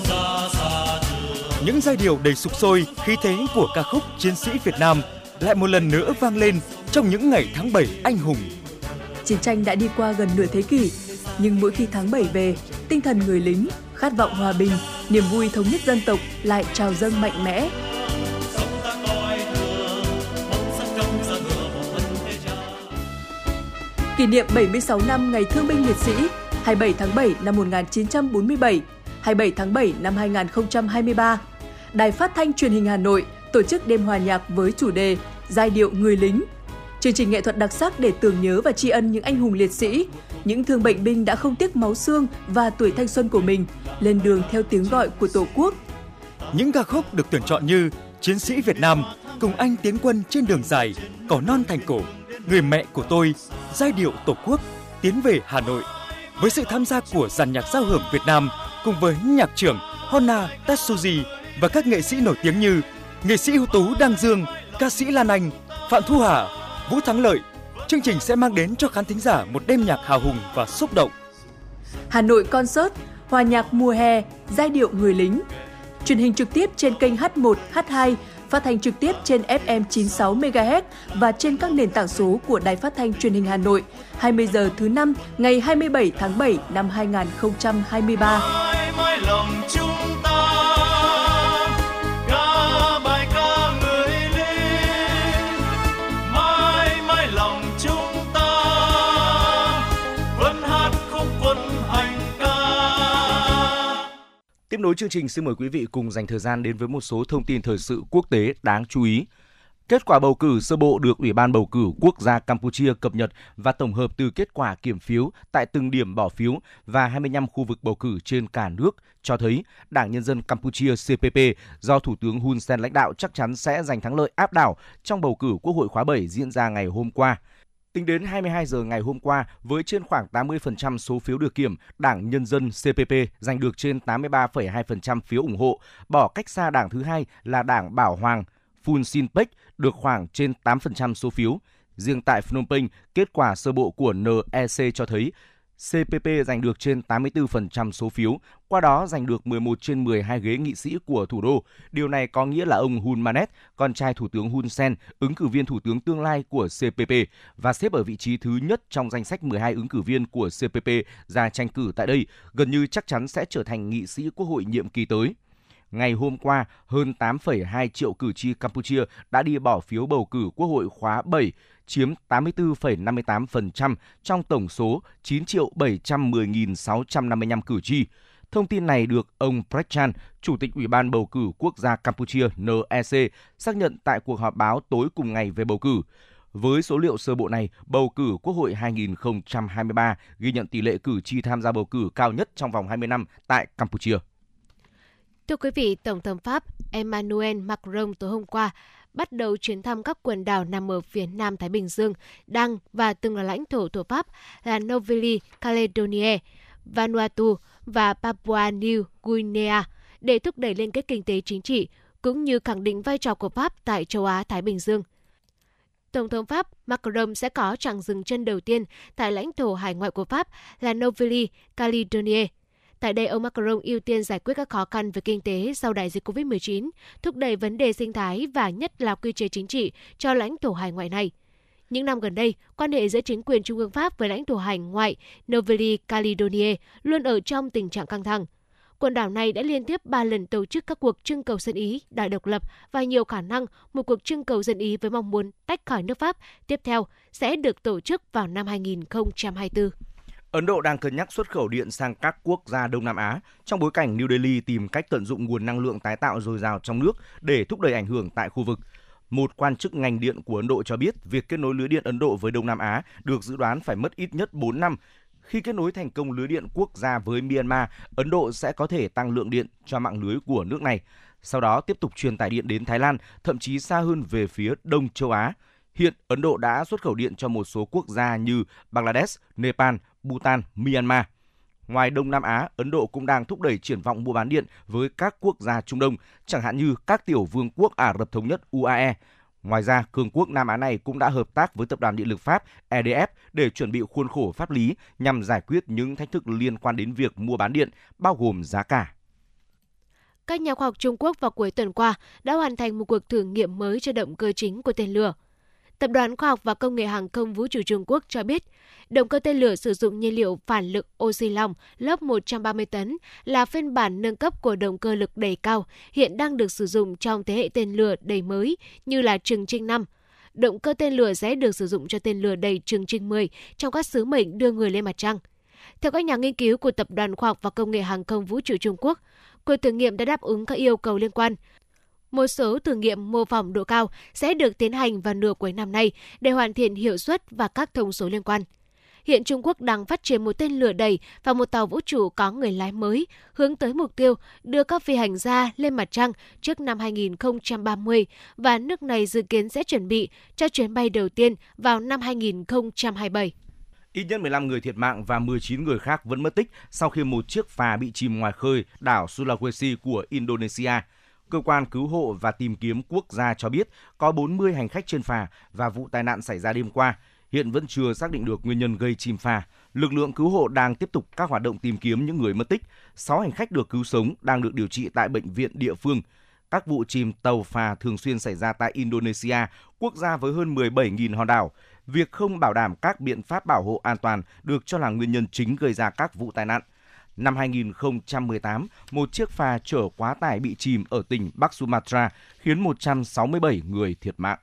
ra xa trường Những giai điệu đầy sục sôi, khí thế của ca khúc Chiến sĩ Việt Nam lại một lần nữa vang lên trong những ngày tháng 7 anh hùng. Chiến tranh đã đi qua gần nửa thế kỷ, nhưng mỗi khi tháng 7 về, tinh thần người lính, khát vọng hòa bình, niềm vui thống nhất dân tộc lại trào dâng mạnh mẽ. Kỷ niệm 76 năm Ngày Thương binh Liệt sĩ 27 tháng 7 năm 1947, 27 tháng 7 năm 2023. Đài Phát thanh Truyền hình Hà Nội tổ chức đêm hòa nhạc với chủ đề Giai điệu người lính. Chương trình nghệ thuật đặc sắc để tưởng nhớ và tri ân những anh hùng liệt sĩ, những thương bệnh binh đã không tiếc máu xương và tuổi thanh xuân của mình lên đường theo tiếng gọi của Tổ quốc. Những ca khúc được tuyển chọn như Chiến sĩ Việt Nam, Cùng anh tiến quân trên đường dài, Cỏ non thành cổ, Người mẹ của tôi, Giai điệu Tổ quốc, Tiến về Hà Nội. Với sự tham gia của dàn nhạc giao hưởng Việt Nam cùng với nhạc trưởng Honna Tetsuji và các nghệ sĩ nổi tiếng như nghệ sĩ ưu tú Đăng Dương, ca sĩ Lan Anh, Phạm Thu Hà, Vũ Thắng Lợi. Chương trình sẽ mang đến cho khán thính giả một đêm nhạc hào hùng và xúc động. Hà Nội Concert, hòa nhạc mùa hè, giai điệu người lính. Truyền hình trực tiếp trên kênh H1, H2, phát thanh trực tiếp trên FM 96 MHz và trên các nền tảng số của Đài Phát thanh Truyền hình Hà Nội. 20 giờ thứ năm ngày 27 tháng 7 năm 2023. mãi mãi lòng chúng ta Tiếp nối chương trình, xin mời quý vị cùng dành thời gian đến với một số thông tin thời sự quốc tế đáng chú ý. Kết quả bầu cử sơ bộ được Ủy ban bầu cử quốc gia Campuchia cập nhật và tổng hợp từ kết quả kiểm phiếu tại từng điểm bỏ phiếu và 25 khu vực bầu cử trên cả nước cho thấy Đảng Nhân dân Campuchia CPP do Thủ tướng Hun Sen lãnh đạo chắc chắn sẽ giành thắng lợi áp đảo trong bầu cử Quốc hội khóa 7 diễn ra ngày hôm qua. Tính đến 22 giờ ngày hôm qua, với trên khoảng 80% số phiếu được kiểm, Đảng Nhân dân CPP giành được trên 83,2% phiếu ủng hộ, bỏ cách xa đảng thứ hai là Đảng Bảo Hoàng Phun Sinpech được khoảng trên 8% số phiếu. Riêng tại Phnom Penh, kết quả sơ bộ của NEC cho thấy CPP giành được trên 84% số phiếu, qua đó giành được 11 trên 12 ghế nghị sĩ của thủ đô. Điều này có nghĩa là ông Hun Manet, con trai Thủ tướng Hun Sen, ứng cử viên thủ tướng tương lai của CPP và xếp ở vị trí thứ nhất trong danh sách 12 ứng cử viên của CPP ra tranh cử tại đây, gần như chắc chắn sẽ trở thành nghị sĩ quốc hội nhiệm kỳ tới. Ngày hôm qua, hơn 8,2 triệu cử tri Campuchia đã đi bỏ phiếu bầu cử Quốc hội khóa 7, chiếm 84,58% trong tổng số 9 triệu 710.655 cử tri. Thông tin này được ông Prechan, Chủ tịch Ủy ban bầu cử quốc gia Campuchia NEC, xác nhận tại cuộc họp báo tối cùng ngày về bầu cử. Với số liệu sơ bộ này, bầu cử Quốc hội 2023 ghi nhận tỷ lệ cử tri tham gia bầu cử cao nhất trong vòng 20 năm tại Campuchia. Thưa quý vị, Tổng thống Pháp Emmanuel Macron tối hôm qua bắt đầu chuyến thăm các quần đảo nằm ở phía nam Thái Bình Dương, đang và từng là lãnh thổ của Pháp là Nouvelle Caledonia, Vanuatu và Papua New Guinea để thúc đẩy liên kết kinh tế chính trị cũng như khẳng định vai trò của Pháp tại châu Á Thái Bình Dương. Tổng thống Pháp Macron sẽ có chặng dừng chân đầu tiên tại lãnh thổ hải ngoại của Pháp là Nouvelle Caledonia Tại đây, ông Macron ưu tiên giải quyết các khó khăn về kinh tế sau đại dịch COVID-19, thúc đẩy vấn đề sinh thái và nhất là quy chế chính trị cho lãnh thổ hải ngoại này. Những năm gần đây, quan hệ giữa chính quyền Trung ương Pháp với lãnh thổ hải ngoại Nouvelle Caledonie luôn ở trong tình trạng căng thẳng. Quần đảo này đã liên tiếp 3 lần tổ chức các cuộc trưng cầu dân Ý đòi độc lập và nhiều khả năng một cuộc trưng cầu dân Ý với mong muốn tách khỏi nước Pháp tiếp theo sẽ được tổ chức vào năm 2024. Ấn Độ đang cân nhắc xuất khẩu điện sang các quốc gia Đông Nam Á trong bối cảnh New Delhi tìm cách tận dụng nguồn năng lượng tái tạo dồi dào trong nước để thúc đẩy ảnh hưởng tại khu vực. Một quan chức ngành điện của Ấn Độ cho biết việc kết nối lưới điện Ấn Độ với Đông Nam Á được dự đoán phải mất ít nhất 4 năm. Khi kết nối thành công lưới điện quốc gia với Myanmar, Ấn Độ sẽ có thể tăng lượng điện cho mạng lưới của nước này. Sau đó tiếp tục truyền tải điện đến Thái Lan, thậm chí xa hơn về phía Đông châu Á. Hiện Ấn Độ đã xuất khẩu điện cho một số quốc gia như Bangladesh, Nepal, Bhutan, Myanmar. Ngoài Đông Nam Á, Ấn Độ cũng đang thúc đẩy triển vọng mua bán điện với các quốc gia Trung Đông, chẳng hạn như các tiểu vương quốc Ả Rập Thống Nhất UAE. Ngoài ra, cường quốc Nam Á này cũng đã hợp tác với Tập đoàn Điện lực Pháp EDF để chuẩn bị khuôn khổ pháp lý nhằm giải quyết những thách thức liên quan đến việc mua bán điện, bao gồm giá cả. Các nhà khoa học Trung Quốc vào cuối tuần qua đã hoàn thành một cuộc thử nghiệm mới cho động cơ chính của tên lửa. Tập đoàn Khoa học và Công nghệ Hàng không Vũ trụ Trung Quốc cho biết, động cơ tên lửa sử dụng nhiên liệu phản lực oxy lỏng lớp 130 tấn là phiên bản nâng cấp của động cơ lực đẩy cao, hiện đang được sử dụng trong thế hệ tên lửa đẩy mới như là Trường Trinh 5. Động cơ tên lửa sẽ được sử dụng cho tên lửa đẩy Trường Trinh 10 trong các sứ mệnh đưa người lên mặt trăng. Theo các nhà nghiên cứu của Tập đoàn Khoa học và Công nghệ Hàng không Vũ trụ Trung Quốc, cuộc thử nghiệm đã đáp ứng các yêu cầu liên quan. Một số thử nghiệm mô phỏng độ cao sẽ được tiến hành vào nửa cuối năm nay để hoàn thiện hiệu suất và các thông số liên quan. Hiện Trung Quốc đang phát triển một tên lửa đẩy và một tàu vũ trụ có người lái mới, hướng tới mục tiêu đưa các phi hành gia lên mặt trăng trước năm 2030 và nước này dự kiến sẽ chuẩn bị cho chuyến bay đầu tiên vào năm 2027. Ít nhất 15 người thiệt mạng và 19 người khác vẫn mất tích sau khi một chiếc phà bị chìm ngoài khơi đảo Sulawesi của Indonesia. Cơ quan cứu hộ và tìm kiếm quốc gia cho biết có 40 hành khách trên phà và vụ tai nạn xảy ra đêm qua. Hiện vẫn chưa xác định được nguyên nhân gây chìm phà. Lực lượng cứu hộ đang tiếp tục các hoạt động tìm kiếm những người mất tích. 6 hành khách được cứu sống đang được điều trị tại bệnh viện địa phương. Các vụ chìm tàu phà thường xuyên xảy ra tại Indonesia, quốc gia với hơn 17.000 hòn đảo. Việc không bảo đảm các biện pháp bảo hộ an toàn được cho là nguyên nhân chính gây ra các vụ tai nạn. Năm 2018, một chiếc phà chở quá tải bị chìm ở tỉnh Bắc Sumatra khiến 167 người thiệt mạng.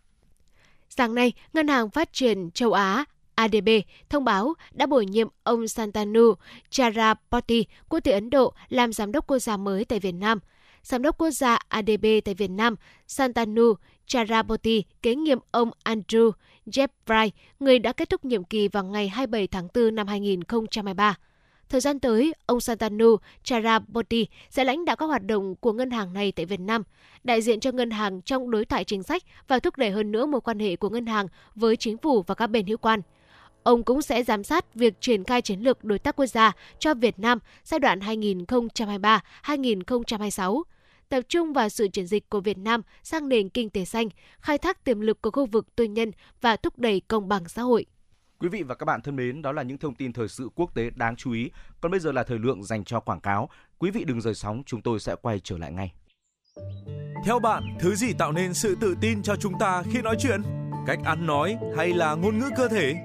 Sáng nay, Ngân hàng Phát triển Châu Á ADB thông báo đã bổ nhiệm ông Santanu Charapati, quốc tịch Ấn Độ, làm giám đốc quốc gia mới tại Việt Nam. Giám đốc quốc gia ADB tại Việt Nam, Santanu Charapati kế nhiệm ông Andrew Jeffrey, người đã kết thúc nhiệm kỳ vào ngày 27 tháng 4 năm 2023. Thời gian tới, ông Santanu Charabotti sẽ lãnh đạo các hoạt động của ngân hàng này tại Việt Nam, đại diện cho ngân hàng trong đối thoại chính sách và thúc đẩy hơn nữa mối quan hệ của ngân hàng với chính phủ và các bên hữu quan. Ông cũng sẽ giám sát việc triển khai chiến lược đối tác quốc gia cho Việt Nam giai đoạn 2023-2026, tập trung vào sự chuyển dịch của Việt Nam sang nền kinh tế xanh, khai thác tiềm lực của khu vực tư nhân và thúc đẩy công bằng xã hội. Quý vị và các bạn thân mến, đó là những thông tin thời sự quốc tế đáng chú ý. Còn bây giờ là thời lượng dành cho quảng cáo. Quý vị đừng rời sóng, chúng tôi sẽ quay trở lại ngay. Theo bạn, thứ gì tạo nên sự tự tin cho chúng ta khi nói chuyện? Cách ăn nói hay là ngôn ngữ cơ thể?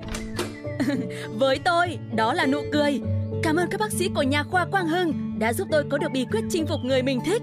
Với tôi, đó là nụ cười. Cảm ơn các bác sĩ của nhà khoa Quang Hưng đã giúp tôi có được bí quyết chinh phục người mình thích.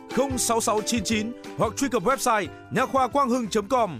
06699 hoặc truy cập website nha khoa quang hưng.com.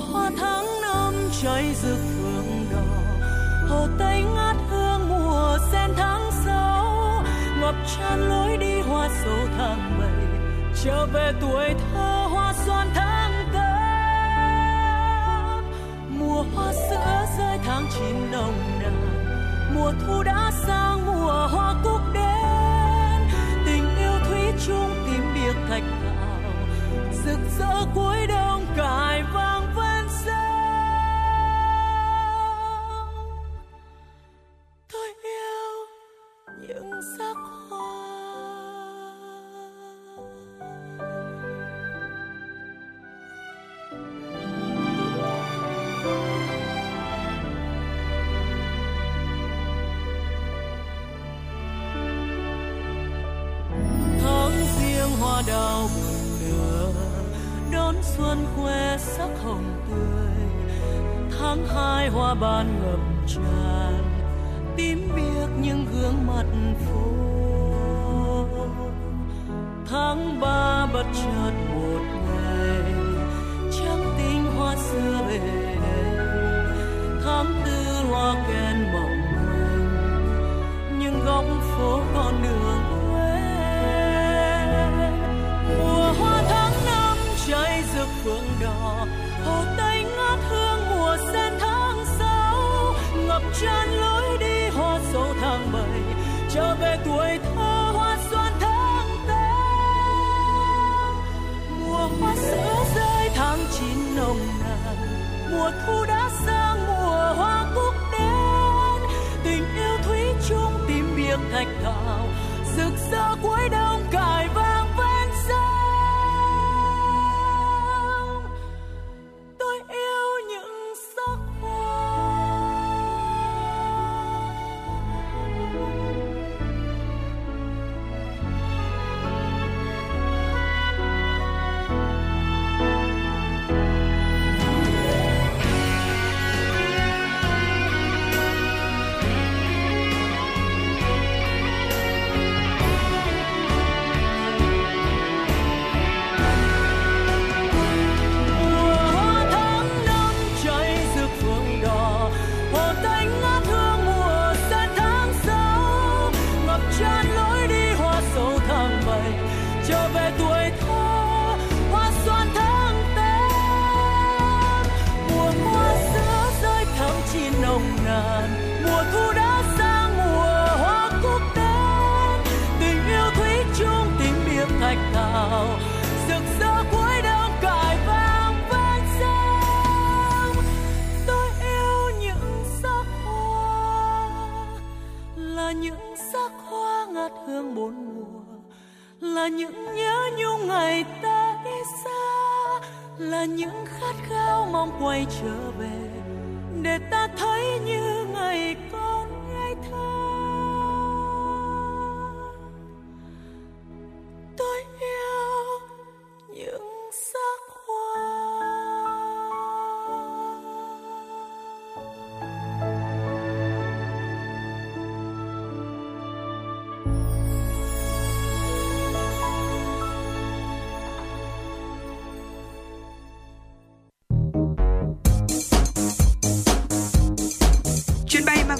hoa tháng năm cháy rực phương đỏ, hồ tây ngát hương mùa sen tháng sáu. Ngập tràn lối đi hoa sầu tháng bảy, trở về tuổi thơ hoa xoan tháng tám. Mùa hoa sữa rơi tháng chín nồng nàn, mùa thu đã sang mùa hoa cúc đến tình yêu thủy chung tím biệt thạch thảo, rực rỡ cuối đông cài vai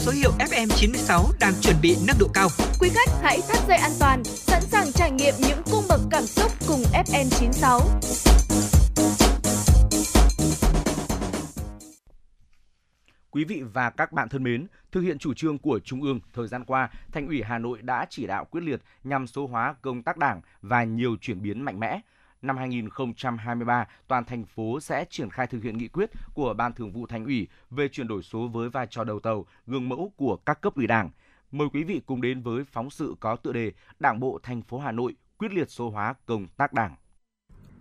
số hiệu FM96 đang chuẩn bị nâng độ cao. Quý khách hãy thắt dây an toàn, sẵn sàng trải nghiệm những cung bậc cảm xúc cùng FM96. Quý vị và các bạn thân mến, thực hiện chủ trương của Trung ương, thời gian qua, Thành ủy Hà Nội đã chỉ đạo quyết liệt nhằm số hóa công tác đảng và nhiều chuyển biến mạnh mẽ. Năm 2023, toàn thành phố sẽ triển khai thực hiện nghị quyết của Ban Thường vụ Thành ủy về chuyển đổi số với vai trò đầu tàu, gương mẫu của các cấp ủy Đảng. Mời quý vị cùng đến với phóng sự có tựa đề Đảng bộ thành phố Hà Nội quyết liệt số hóa công tác Đảng.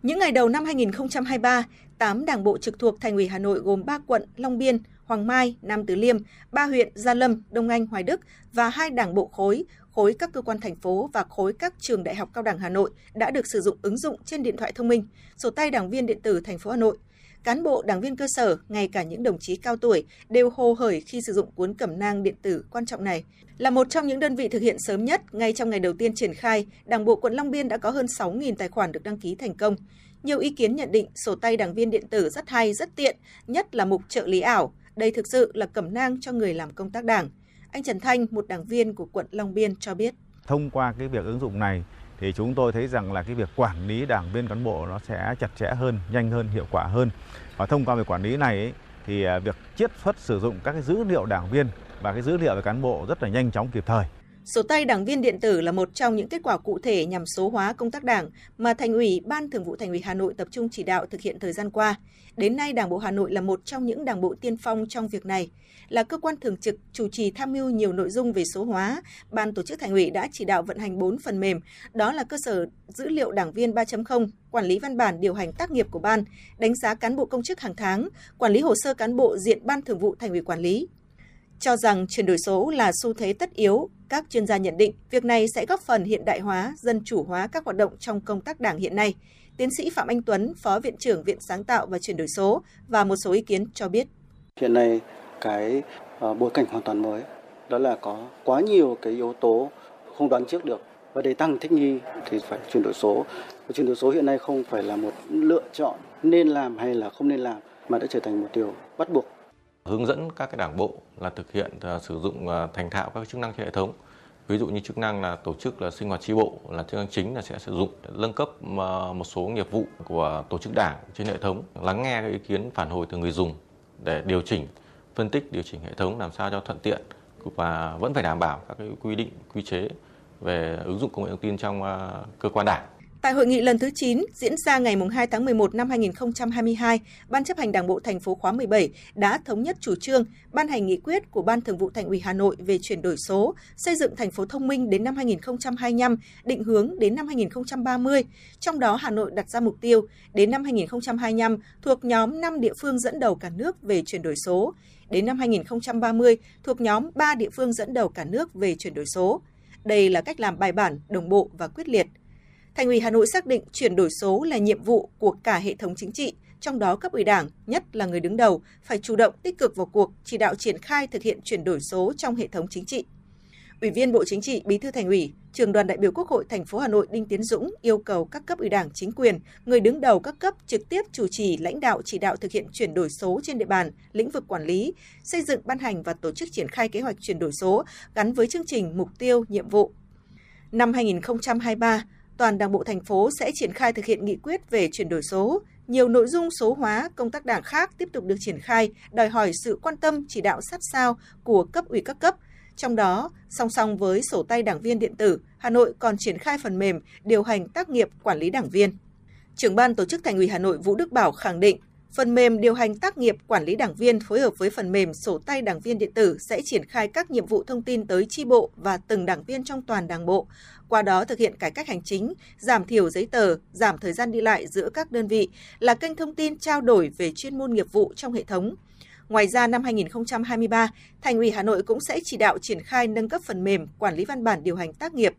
Những ngày đầu năm 2023, 8 đảng bộ trực thuộc Thành ủy Hà Nội gồm 3 quận Long Biên, Hoàng Mai, Nam Từ Liêm, 3 huyện Gia Lâm, Đông Anh, Hoài Đức và hai đảng bộ khối, khối các cơ quan thành phố và khối các trường đại học cao đẳng Hà Nội đã được sử dụng ứng dụng trên điện thoại thông minh, sổ tay đảng viên điện tử thành phố Hà Nội. Cán bộ, đảng viên cơ sở, ngay cả những đồng chí cao tuổi đều hồ hởi khi sử dụng cuốn cẩm nang điện tử quan trọng này. Là một trong những đơn vị thực hiện sớm nhất, ngay trong ngày đầu tiên triển khai, Đảng bộ quận Long Biên đã có hơn 6.000 tài khoản được đăng ký thành công. Nhiều ý kiến nhận định sổ tay đảng viên điện tử rất hay, rất tiện, nhất là mục trợ lý ảo. Đây thực sự là cẩm nang cho người làm công tác đảng. Anh Trần Thanh, một đảng viên của quận Long Biên cho biết. Thông qua cái việc ứng dụng này thì chúng tôi thấy rằng là cái việc quản lý đảng viên cán bộ nó sẽ chặt chẽ hơn, nhanh hơn, hiệu quả hơn. Và thông qua việc quản lý này ấy, thì à, việc chiết xuất sử dụng các cái dữ liệu đảng viên và cái dữ liệu về cán bộ rất là nhanh chóng kịp thời. Sổ tay đảng viên điện tử là một trong những kết quả cụ thể nhằm số hóa công tác đảng mà Thành ủy, Ban Thường vụ Thành ủy Hà Nội tập trung chỉ đạo thực hiện thời gian qua. Đến nay, Đảng bộ Hà Nội là một trong những đảng bộ tiên phong trong việc này. Là cơ quan thường trực chủ trì tham mưu nhiều nội dung về số hóa, Ban tổ chức Thành ủy đã chỉ đạo vận hành 4 phần mềm, đó là cơ sở dữ liệu đảng viên 3.0, quản lý văn bản điều hành tác nghiệp của ban, đánh giá cán bộ công chức hàng tháng, quản lý hồ sơ cán bộ diện Ban Thường vụ Thành ủy quản lý, cho rằng chuyển đổi số là xu thế tất yếu, các chuyên gia nhận định việc này sẽ góp phần hiện đại hóa, dân chủ hóa các hoạt động trong công tác đảng hiện nay. Tiến sĩ Phạm Anh Tuấn, Phó Viện trưởng Viện Sáng tạo và Chuyển đổi số và một số ý kiến cho biết. Hiện nay cái ờ, bối cảnh hoàn toàn mới, đó là có quá nhiều cái yếu tố không đoán trước được và để tăng thích nghi thì phải chuyển đổi số. Và chuyển đổi số hiện nay không phải là một lựa chọn nên làm hay là không nên làm mà đã trở thành một điều bắt buộc hướng dẫn các cái đảng bộ là thực hiện à, sử dụng à, thành thạo các chức năng trên hệ thống. Ví dụ như chức năng là tổ chức là sinh hoạt tri bộ, là chức năng chính là sẽ sử dụng nâng cấp à, một số nghiệp vụ của tổ chức đảng trên hệ thống, lắng nghe các ý kiến phản hồi từ người dùng để điều chỉnh, phân tích, điều chỉnh hệ thống làm sao cho thuận tiện và vẫn phải đảm bảo các cái quy định, quy chế về ứng dụng công nghệ thông tin trong cơ quan đảng. Tại hội nghị lần thứ 9 diễn ra ngày 2 tháng 11 năm 2022, Ban chấp hành Đảng bộ thành phố khóa 17 đã thống nhất chủ trương ban hành nghị quyết của Ban Thường vụ Thành ủy Hà Nội về chuyển đổi số, xây dựng thành phố thông minh đến năm 2025, định hướng đến năm 2030. Trong đó Hà Nội đặt ra mục tiêu đến năm 2025 thuộc nhóm 5 địa phương dẫn đầu cả nước về chuyển đổi số, đến năm 2030 thuộc nhóm 3 địa phương dẫn đầu cả nước về chuyển đổi số. Đây là cách làm bài bản, đồng bộ và quyết liệt. Thành ủy Hà Nội xác định chuyển đổi số là nhiệm vụ của cả hệ thống chính trị, trong đó cấp ủy Đảng, nhất là người đứng đầu, phải chủ động tích cực vào cuộc chỉ đạo triển khai thực hiện chuyển đổi số trong hệ thống chính trị. Ủy viên Bộ Chính trị, Bí thư Thành ủy, Trường đoàn đại biểu Quốc hội thành phố Hà Nội Đinh Tiến Dũng yêu cầu các cấp ủy Đảng, chính quyền, người đứng đầu các cấp trực tiếp chủ trì lãnh đạo chỉ đạo thực hiện chuyển đổi số trên địa bàn, lĩnh vực quản lý, xây dựng ban hành và tổ chức triển khai kế hoạch chuyển đổi số gắn với chương trình mục tiêu, nhiệm vụ. Năm 2023, toàn Đảng bộ thành phố sẽ triển khai thực hiện nghị quyết về chuyển đổi số. Nhiều nội dung số hóa công tác đảng khác tiếp tục được triển khai, đòi hỏi sự quan tâm chỉ đạo sát sao của cấp ủy các cấp. Trong đó, song song với sổ tay đảng viên điện tử, Hà Nội còn triển khai phần mềm điều hành tác nghiệp quản lý đảng viên. Trưởng ban tổ chức Thành ủy Hà Nội Vũ Đức Bảo khẳng định, Phần mềm điều hành tác nghiệp quản lý đảng viên phối hợp với phần mềm sổ tay đảng viên điện tử sẽ triển khai các nhiệm vụ thông tin tới chi bộ và từng đảng viên trong toàn đảng bộ, qua đó thực hiện cải cách hành chính, giảm thiểu giấy tờ, giảm thời gian đi lại giữa các đơn vị, là kênh thông tin trao đổi về chuyên môn nghiệp vụ trong hệ thống. Ngoài ra, năm 2023, Thành ủy Hà Nội cũng sẽ chỉ đạo triển khai nâng cấp phần mềm quản lý văn bản điều hành tác nghiệp.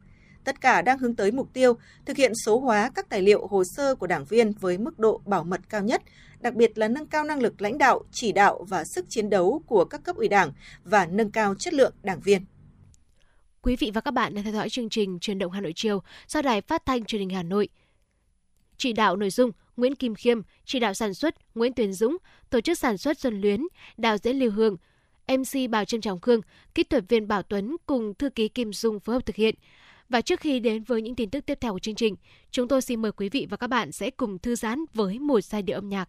Tất cả đang hướng tới mục tiêu thực hiện số hóa các tài liệu hồ sơ của đảng viên với mức độ bảo mật cao nhất, đặc biệt là nâng cao năng lực lãnh đạo, chỉ đạo và sức chiến đấu của các cấp ủy đảng và nâng cao chất lượng đảng viên. Quý vị và các bạn đang theo dõi chương trình Truyền động Hà Nội chiều do Đài Phát thanh Truyền hình Hà Nội. Chỉ đạo nội dung Nguyễn Kim Khiêm, chỉ đạo sản xuất Nguyễn Tuyền Dũng, tổ chức sản xuất Xuân Luyến, đạo diễn Lưu Hương, MC Bảo Trâm Trọng Khương, kỹ thuật viên Bảo Tuấn cùng thư ký Kim Dung phối hợp thực hiện. Và trước khi đến với những tin tức tiếp theo của chương trình, chúng tôi xin mời quý vị và các bạn sẽ cùng thư giãn với một giai điệu âm nhạc.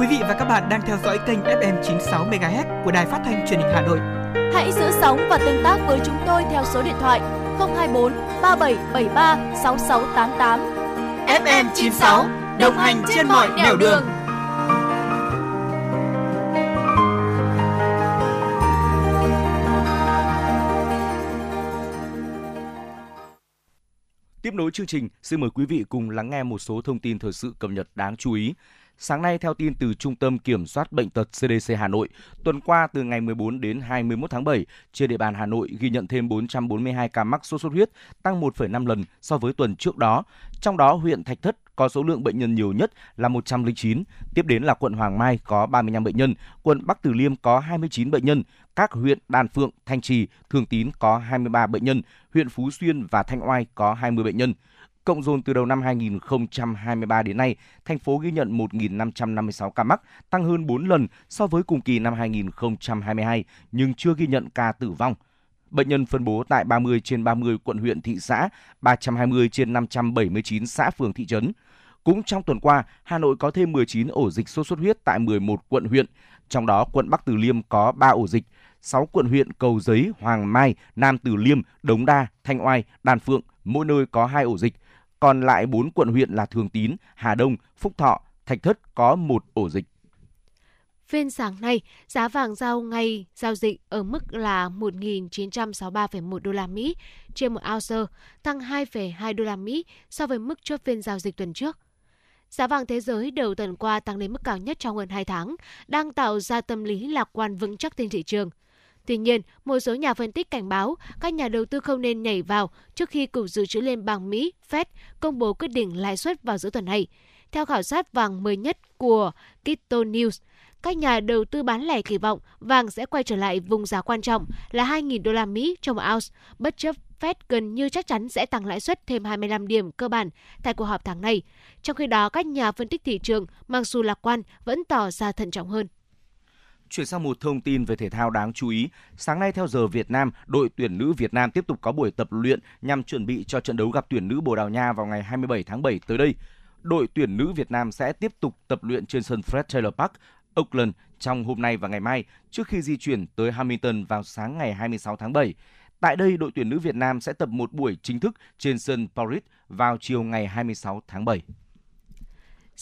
Quý vị và các bạn đang theo dõi kênh FM 96 MHz của đài phát thanh truyền hình Hà Nội. Hãy giữ sóng và tương tác với chúng tôi theo số điện thoại 024 3773 6688. FM 96 đồng hành trên mọi nẻo đường. Tiếp nối chương trình, xin mời quý vị cùng lắng nghe một số thông tin thời sự cập nhật đáng chú ý. Sáng nay, theo tin từ Trung tâm Kiểm soát Bệnh tật CDC Hà Nội, tuần qua từ ngày 14 đến 21 tháng 7, trên địa bàn Hà Nội ghi nhận thêm 442 ca mắc sốt xuất huyết, tăng 1,5 lần so với tuần trước đó. Trong đó, huyện Thạch Thất có số lượng bệnh nhân nhiều nhất là 109, tiếp đến là quận Hoàng Mai có 35 bệnh nhân, quận Bắc Từ Liêm có 29 bệnh nhân, các huyện Đan Phượng, Thanh Trì, Thường Tín có 23 bệnh nhân, huyện Phú Xuyên và Thanh Oai có 20 bệnh nhân. Cộng dồn từ đầu năm 2023 đến nay, thành phố ghi nhận 1.556 ca mắc, tăng hơn 4 lần so với cùng kỳ năm 2022, nhưng chưa ghi nhận ca tử vong. Bệnh nhân phân bố tại 30 trên 30 quận huyện thị xã, 320 trên 579 xã phường thị trấn. Cũng trong tuần qua, Hà Nội có thêm 19 ổ dịch sốt xuất huyết tại 11 quận huyện, trong đó quận Bắc Từ Liêm có 3 ổ dịch, 6 quận huyện Cầu Giấy, Hoàng Mai, Nam Từ Liêm, Đống Đa, Thanh Oai, Đan Phượng, mỗi nơi có 2 ổ dịch. Còn lại 4 quận huyện là Thường Tín, Hà Đông, Phúc Thọ, Thạch Thất có một ổ dịch. Phiên sáng nay, giá vàng giao ngay giao dịch ở mức là 1.963,1 đô la Mỹ trên một ounce, tăng 2,2 đô la Mỹ so với mức chốt phiên giao dịch tuần trước. Giá vàng thế giới đầu tuần qua tăng lên mức cao nhất trong hơn 2 tháng, đang tạo ra tâm lý lạc quan vững chắc trên thị trường. Tuy nhiên, một số nhà phân tích cảnh báo các nhà đầu tư không nên nhảy vào trước khi Cục Dự trữ Liên bang Mỹ Fed công bố quyết định lãi suất vào giữa tuần này. Theo khảo sát vàng mới nhất của Kitto News, các nhà đầu tư bán lẻ kỳ vọng vàng sẽ quay trở lại vùng giá quan trọng là 2.000 đô la Mỹ trong một ounce, bất chấp Fed gần như chắc chắn sẽ tăng lãi suất thêm 25 điểm cơ bản tại cuộc họp tháng này. Trong khi đó, các nhà phân tích thị trường, mặc dù lạc quan, vẫn tỏ ra thận trọng hơn. Chuyển sang một thông tin về thể thao đáng chú ý. Sáng nay theo giờ Việt Nam, đội tuyển nữ Việt Nam tiếp tục có buổi tập luyện nhằm chuẩn bị cho trận đấu gặp tuyển nữ Bồ Đào Nha vào ngày 27 tháng 7 tới đây. Đội tuyển nữ Việt Nam sẽ tiếp tục tập luyện trên sân Fred Taylor Park, Auckland trong hôm nay và ngày mai trước khi di chuyển tới Hamilton vào sáng ngày 26 tháng 7. Tại đây, đội tuyển nữ Việt Nam sẽ tập một buổi chính thức trên sân Paris vào chiều ngày 26 tháng 7.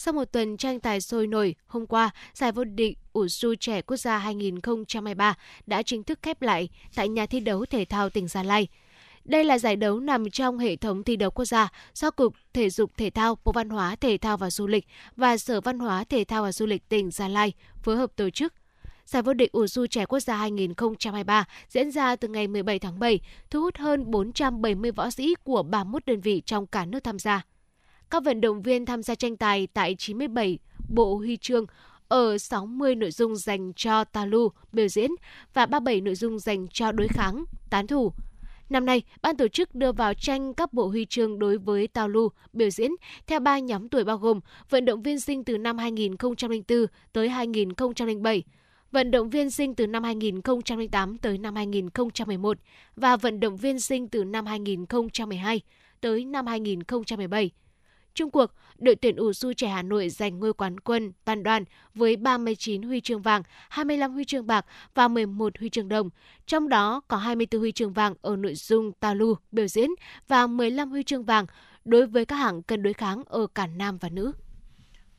Sau một tuần tranh tài sôi nổi, hôm qua, giải vô địch Usu trẻ quốc gia 2023 đã chính thức khép lại tại nhà thi đấu thể thao tỉnh Gia Lai. Đây là giải đấu nằm trong hệ thống thi đấu quốc gia do Cục Thể dục Thể thao, Bộ Văn hóa, Thể thao và Du lịch và Sở Văn hóa, Thể thao và Du lịch tỉnh Gia Lai phối hợp tổ chức. Giải vô địch Usu trẻ quốc gia 2023 diễn ra từ ngày 17 tháng 7, thu hút hơn 470 võ sĩ của 31 đơn vị trong cả nước tham gia. Các vận động viên tham gia tranh tài tại 97 bộ huy chương ở 60 nội dung dành cho talu biểu diễn và 37 nội dung dành cho đối kháng, tán thủ. Năm nay, ban tổ chức đưa vào tranh các bộ huy chương đối với talu biểu diễn theo 3 nhóm tuổi bao gồm vận động viên sinh từ năm 2004 tới 2007, vận động viên sinh từ năm 2008 tới năm 2011 và vận động viên sinh từ năm 2012 tới năm 2017. Trung cuộc, đội tuyển ủ su trẻ Hà Nội giành ngôi quán quân toàn đoàn với 39 huy chương vàng, 25 huy chương bạc và 11 huy chương đồng. Trong đó có 24 huy chương vàng ở nội dung talu biểu diễn và 15 huy chương vàng đối với các hạng cân đối kháng ở cả nam và nữ.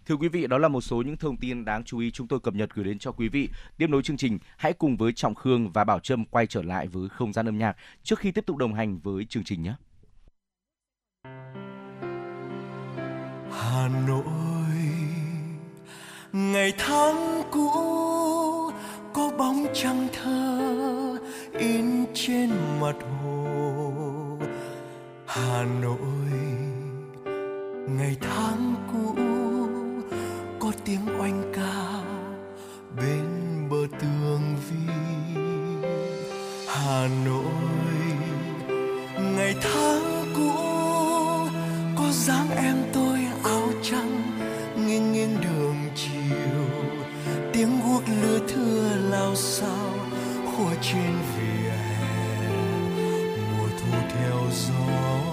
Thưa quý vị, đó là một số những thông tin đáng chú ý chúng tôi cập nhật gửi đến cho quý vị. Tiếp nối chương trình, hãy cùng với Trọng Khương và Bảo Trâm quay trở lại với không gian âm nhạc trước khi tiếp tục đồng hành với chương trình nhé. Hà Nội, ngày tháng cũ có bóng trăng thơ in trên mặt hồ. Hà Nội, ngày tháng cũ có tiếng oanh ca bên bờ tường vi. Hà Nội, ngày tháng xưa lao sao khua trên vỉa hè mùa thu theo gió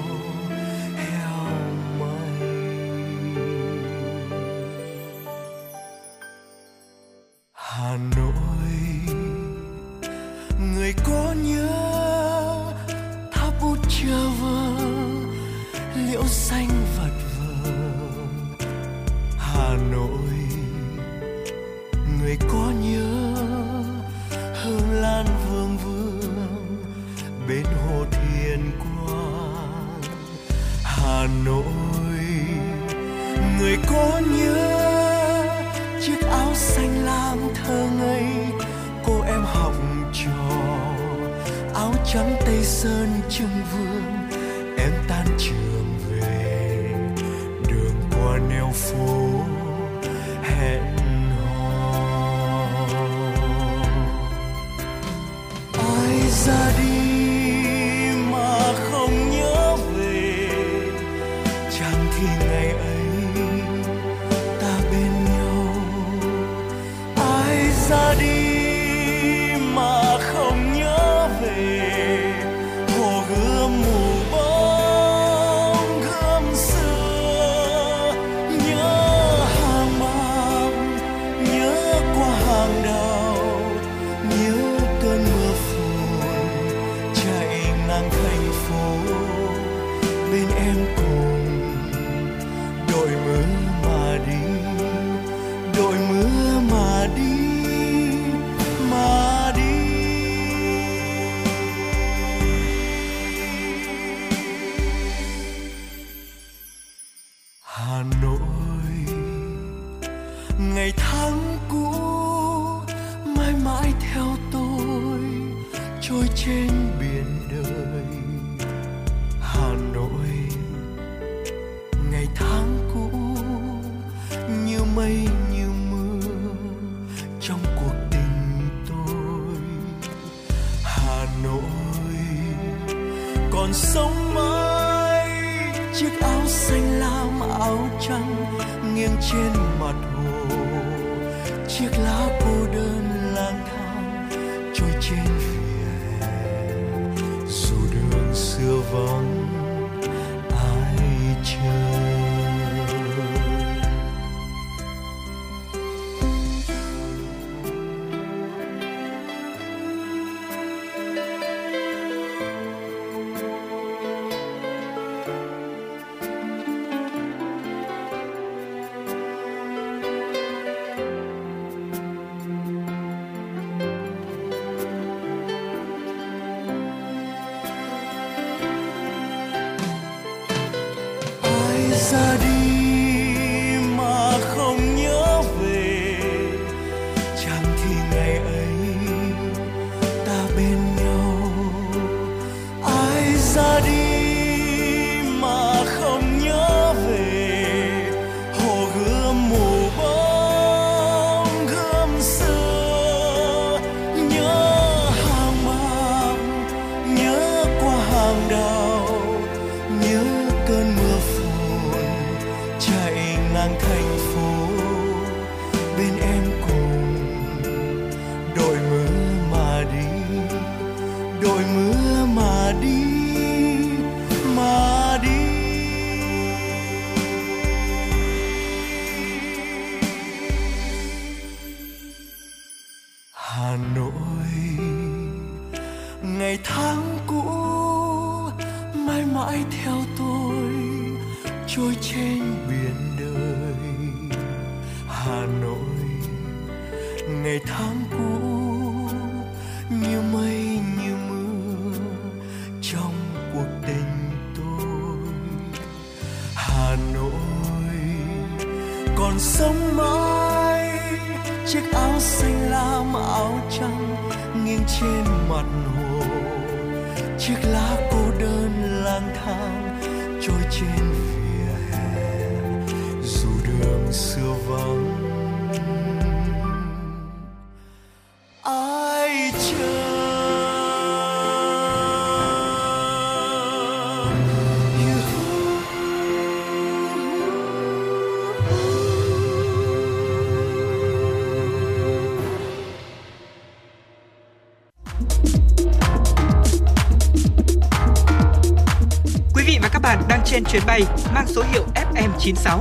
chuyến bay mang số hiệu FM96.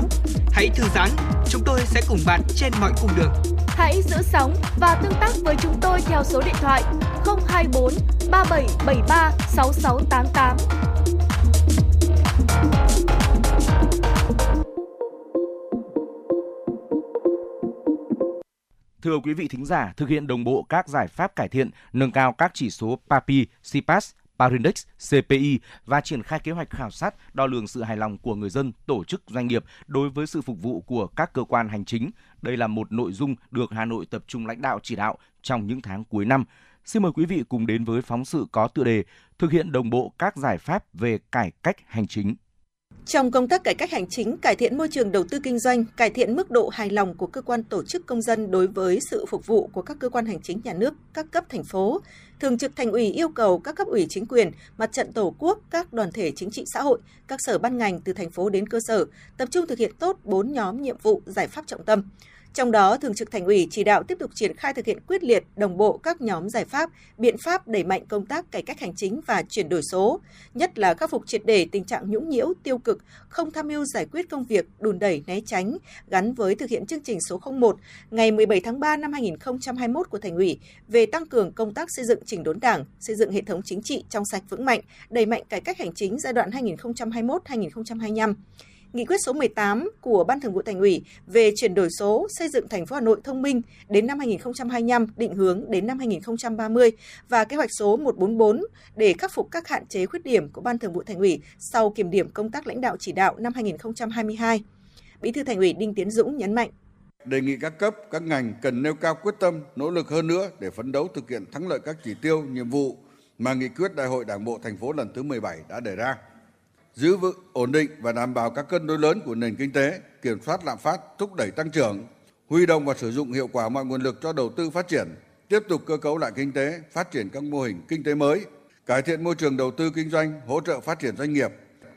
Hãy thư giãn, chúng tôi sẽ cùng bạn trên mọi cung đường. Hãy giữ sóng và tương tác với chúng tôi theo số điện thoại 024 3773 6688. Thưa quý vị thính giả, thực hiện đồng bộ các giải pháp cải thiện, nâng cao các chỉ số PAPI, CPAS, Parindex, CPI và triển khai kế hoạch khảo sát, đo lường sự hài lòng của người dân, tổ chức doanh nghiệp đối với sự phục vụ của các cơ quan hành chính. Đây là một nội dung được Hà Nội tập trung lãnh đạo chỉ đạo trong những tháng cuối năm. Xin mời quý vị cùng đến với phóng sự có tựa đề Thực hiện đồng bộ các giải pháp về cải cách hành chính. Trong công tác cải cách hành chính, cải thiện môi trường đầu tư kinh doanh, cải thiện mức độ hài lòng của cơ quan tổ chức công dân đối với sự phục vụ của các cơ quan hành chính nhà nước, các cấp thành phố, Thường trực Thành ủy yêu cầu các cấp ủy chính quyền, mặt trận Tổ quốc, các đoàn thể chính trị xã hội, các sở ban ngành từ thành phố đến cơ sở tập trung thực hiện tốt 4 nhóm nhiệm vụ giải pháp trọng tâm. Trong đó, Thường trực Thành ủy chỉ đạo tiếp tục triển khai thực hiện quyết liệt, đồng bộ các nhóm giải pháp, biện pháp đẩy mạnh công tác cải cách hành chính và chuyển đổi số, nhất là khắc phục triệt để tình trạng nhũng nhiễu, tiêu cực, không tham mưu giải quyết công việc, đùn đẩy, né tránh, gắn với thực hiện chương trình số 01 ngày 17 tháng 3 năm 2021 của Thành ủy về tăng cường công tác xây dựng chỉnh đốn Đảng, xây dựng hệ thống chính trị trong sạch vững mạnh, đẩy mạnh cải cách hành chính giai đoạn 2021-2025 Nghị quyết số 18 của Ban Thường vụ Thành ủy về chuyển đổi số, xây dựng thành phố Hà Nội thông minh đến năm 2025, định hướng đến năm 2030 và kế hoạch số 144 để khắc phục các hạn chế khuyết điểm của Ban Thường vụ Thành ủy sau kiểm điểm công tác lãnh đạo chỉ đạo năm 2022. Bí thư Thành ủy Đinh Tiến Dũng nhấn mạnh đề nghị các cấp, các ngành cần nêu cao quyết tâm, nỗ lực hơn nữa để phấn đấu thực hiện thắng lợi các chỉ tiêu, nhiệm vụ mà nghị quyết Đại hội Đảng bộ thành phố lần thứ 17 đã đề ra giữ vững ổn định và đảm bảo các cân đối lớn của nền kinh tế, kiểm soát lạm phát, thúc đẩy tăng trưởng, huy động và sử dụng hiệu quả mọi nguồn lực cho đầu tư phát triển, tiếp tục cơ cấu lại kinh tế, phát triển các mô hình kinh tế mới, cải thiện môi trường đầu tư kinh doanh, hỗ trợ phát triển doanh nghiệp,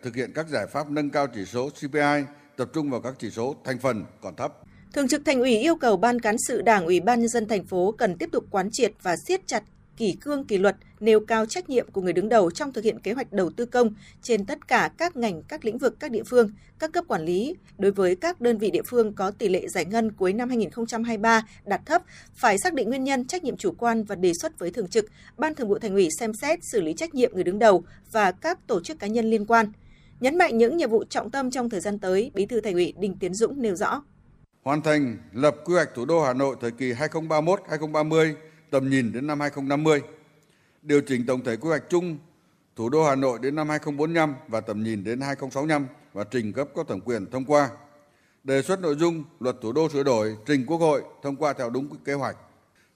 thực hiện các giải pháp nâng cao chỉ số CPI, tập trung vào các chỉ số thành phần còn thấp. Thường trực Thành ủy yêu cầu Ban cán sự Đảng Ủy ban nhân dân thành phố cần tiếp tục quán triệt và siết chặt kỷ cương kỷ luật, nêu cao trách nhiệm của người đứng đầu trong thực hiện kế hoạch đầu tư công trên tất cả các ngành, các lĩnh vực, các địa phương, các cấp quản lý. Đối với các đơn vị địa phương có tỷ lệ giải ngân cuối năm 2023 đạt thấp, phải xác định nguyên nhân, trách nhiệm chủ quan và đề xuất với thường trực, Ban Thường vụ Thành ủy xem xét xử lý trách nhiệm người đứng đầu và các tổ chức cá nhân liên quan. Nhấn mạnh những nhiệm vụ trọng tâm trong thời gian tới, Bí thư Thành ủy Đinh Tiến Dũng nêu rõ. Hoàn thành lập quy hoạch thủ đô Hà Nội thời kỳ 2031-2030 tầm nhìn đến năm 2050, điều chỉnh tổng thể quy hoạch chung thủ đô Hà Nội đến năm 2045 và tầm nhìn đến 2065 và trình cấp có thẩm quyền thông qua. Đề xuất nội dung luật thủ đô sửa đổi trình Quốc hội thông qua theo đúng kế hoạch.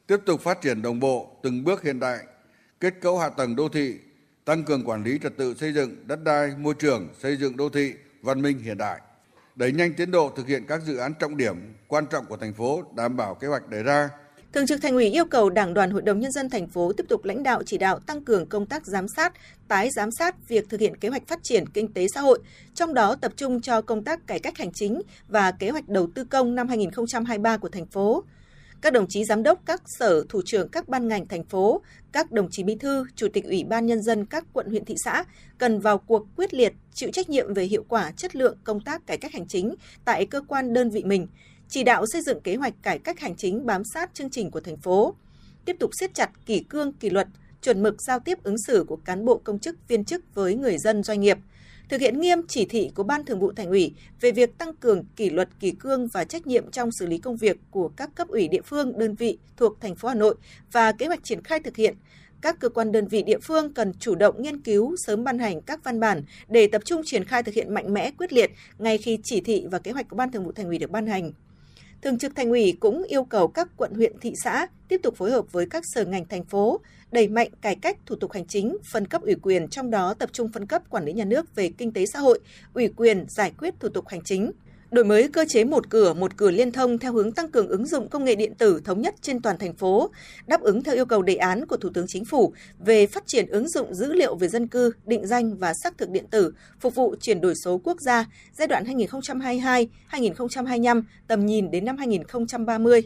Tiếp tục phát triển đồng bộ từng bước hiện đại, kết cấu hạ tầng đô thị, tăng cường quản lý trật tự xây dựng, đất đai, môi trường, xây dựng đô thị văn minh hiện đại. Đẩy nhanh tiến độ thực hiện các dự án trọng điểm quan trọng của thành phố đảm bảo kế hoạch đề ra Thường trực Thành ủy yêu cầu Đảng đoàn Hội đồng nhân dân thành phố tiếp tục lãnh đạo chỉ đạo tăng cường công tác giám sát, tái giám sát việc thực hiện kế hoạch phát triển kinh tế xã hội, trong đó tập trung cho công tác cải cách hành chính và kế hoạch đầu tư công năm 2023 của thành phố. Các đồng chí giám đốc các sở, thủ trưởng các ban ngành thành phố, các đồng chí bí thư, chủ tịch ủy ban nhân dân các quận huyện thị xã cần vào cuộc quyết liệt, chịu trách nhiệm về hiệu quả chất lượng công tác cải cách hành chính tại cơ quan đơn vị mình, chỉ đạo xây dựng kế hoạch cải cách hành chính bám sát chương trình của thành phố, tiếp tục siết chặt kỷ cương kỷ luật, chuẩn mực giao tiếp ứng xử của cán bộ công chức viên chức với người dân doanh nghiệp, thực hiện nghiêm chỉ thị của Ban Thường vụ Thành ủy về việc tăng cường kỷ luật kỷ cương và trách nhiệm trong xử lý công việc của các cấp ủy địa phương, đơn vị thuộc thành phố Hà Nội và kế hoạch triển khai thực hiện. Các cơ quan đơn vị địa phương cần chủ động nghiên cứu, sớm ban hành các văn bản để tập trung triển khai thực hiện mạnh mẽ, quyết liệt ngay khi chỉ thị và kế hoạch của Ban Thường vụ Thành ủy được ban hành. Thường trực Thành ủy cũng yêu cầu các quận huyện thị xã tiếp tục phối hợp với các sở ngành thành phố đẩy mạnh cải cách thủ tục hành chính, phân cấp ủy quyền trong đó tập trung phân cấp quản lý nhà nước về kinh tế xã hội, ủy quyền giải quyết thủ tục hành chính. Đổi mới cơ chế một cửa, một cửa liên thông theo hướng tăng cường ứng dụng công nghệ điện tử thống nhất trên toàn thành phố, đáp ứng theo yêu cầu đề án của Thủ tướng Chính phủ về phát triển ứng dụng dữ liệu về dân cư, định danh và xác thực điện tử, phục vụ chuyển đổi số quốc gia giai đoạn 2022-2025, tầm nhìn đến năm 2030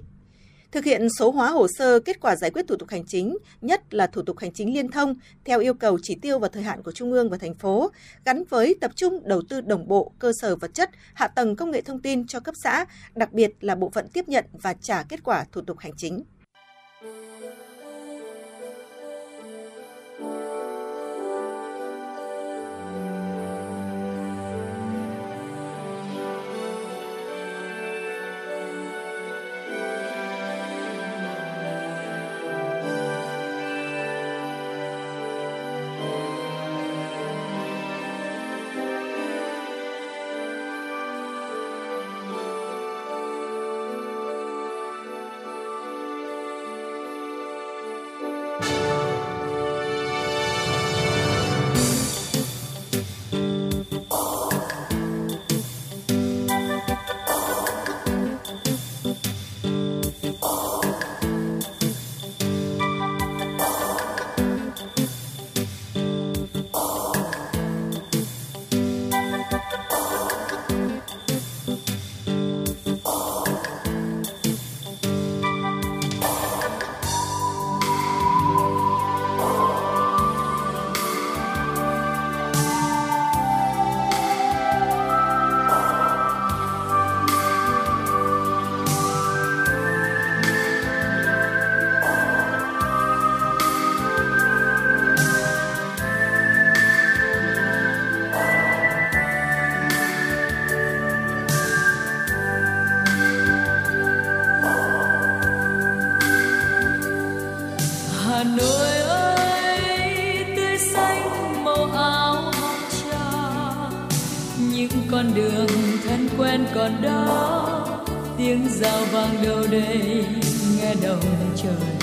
thực hiện số hóa hồ sơ kết quả giải quyết thủ tục hành chính, nhất là thủ tục hành chính liên thông theo yêu cầu chỉ tiêu và thời hạn của Trung ương và thành phố, gắn với tập trung đầu tư đồng bộ cơ sở vật chất, hạ tầng công nghệ thông tin cho cấp xã, đặc biệt là bộ phận tiếp nhận và trả kết quả thủ tục hành chính. Còn đó tiếng giao vang đâu đây nghe đồng trời.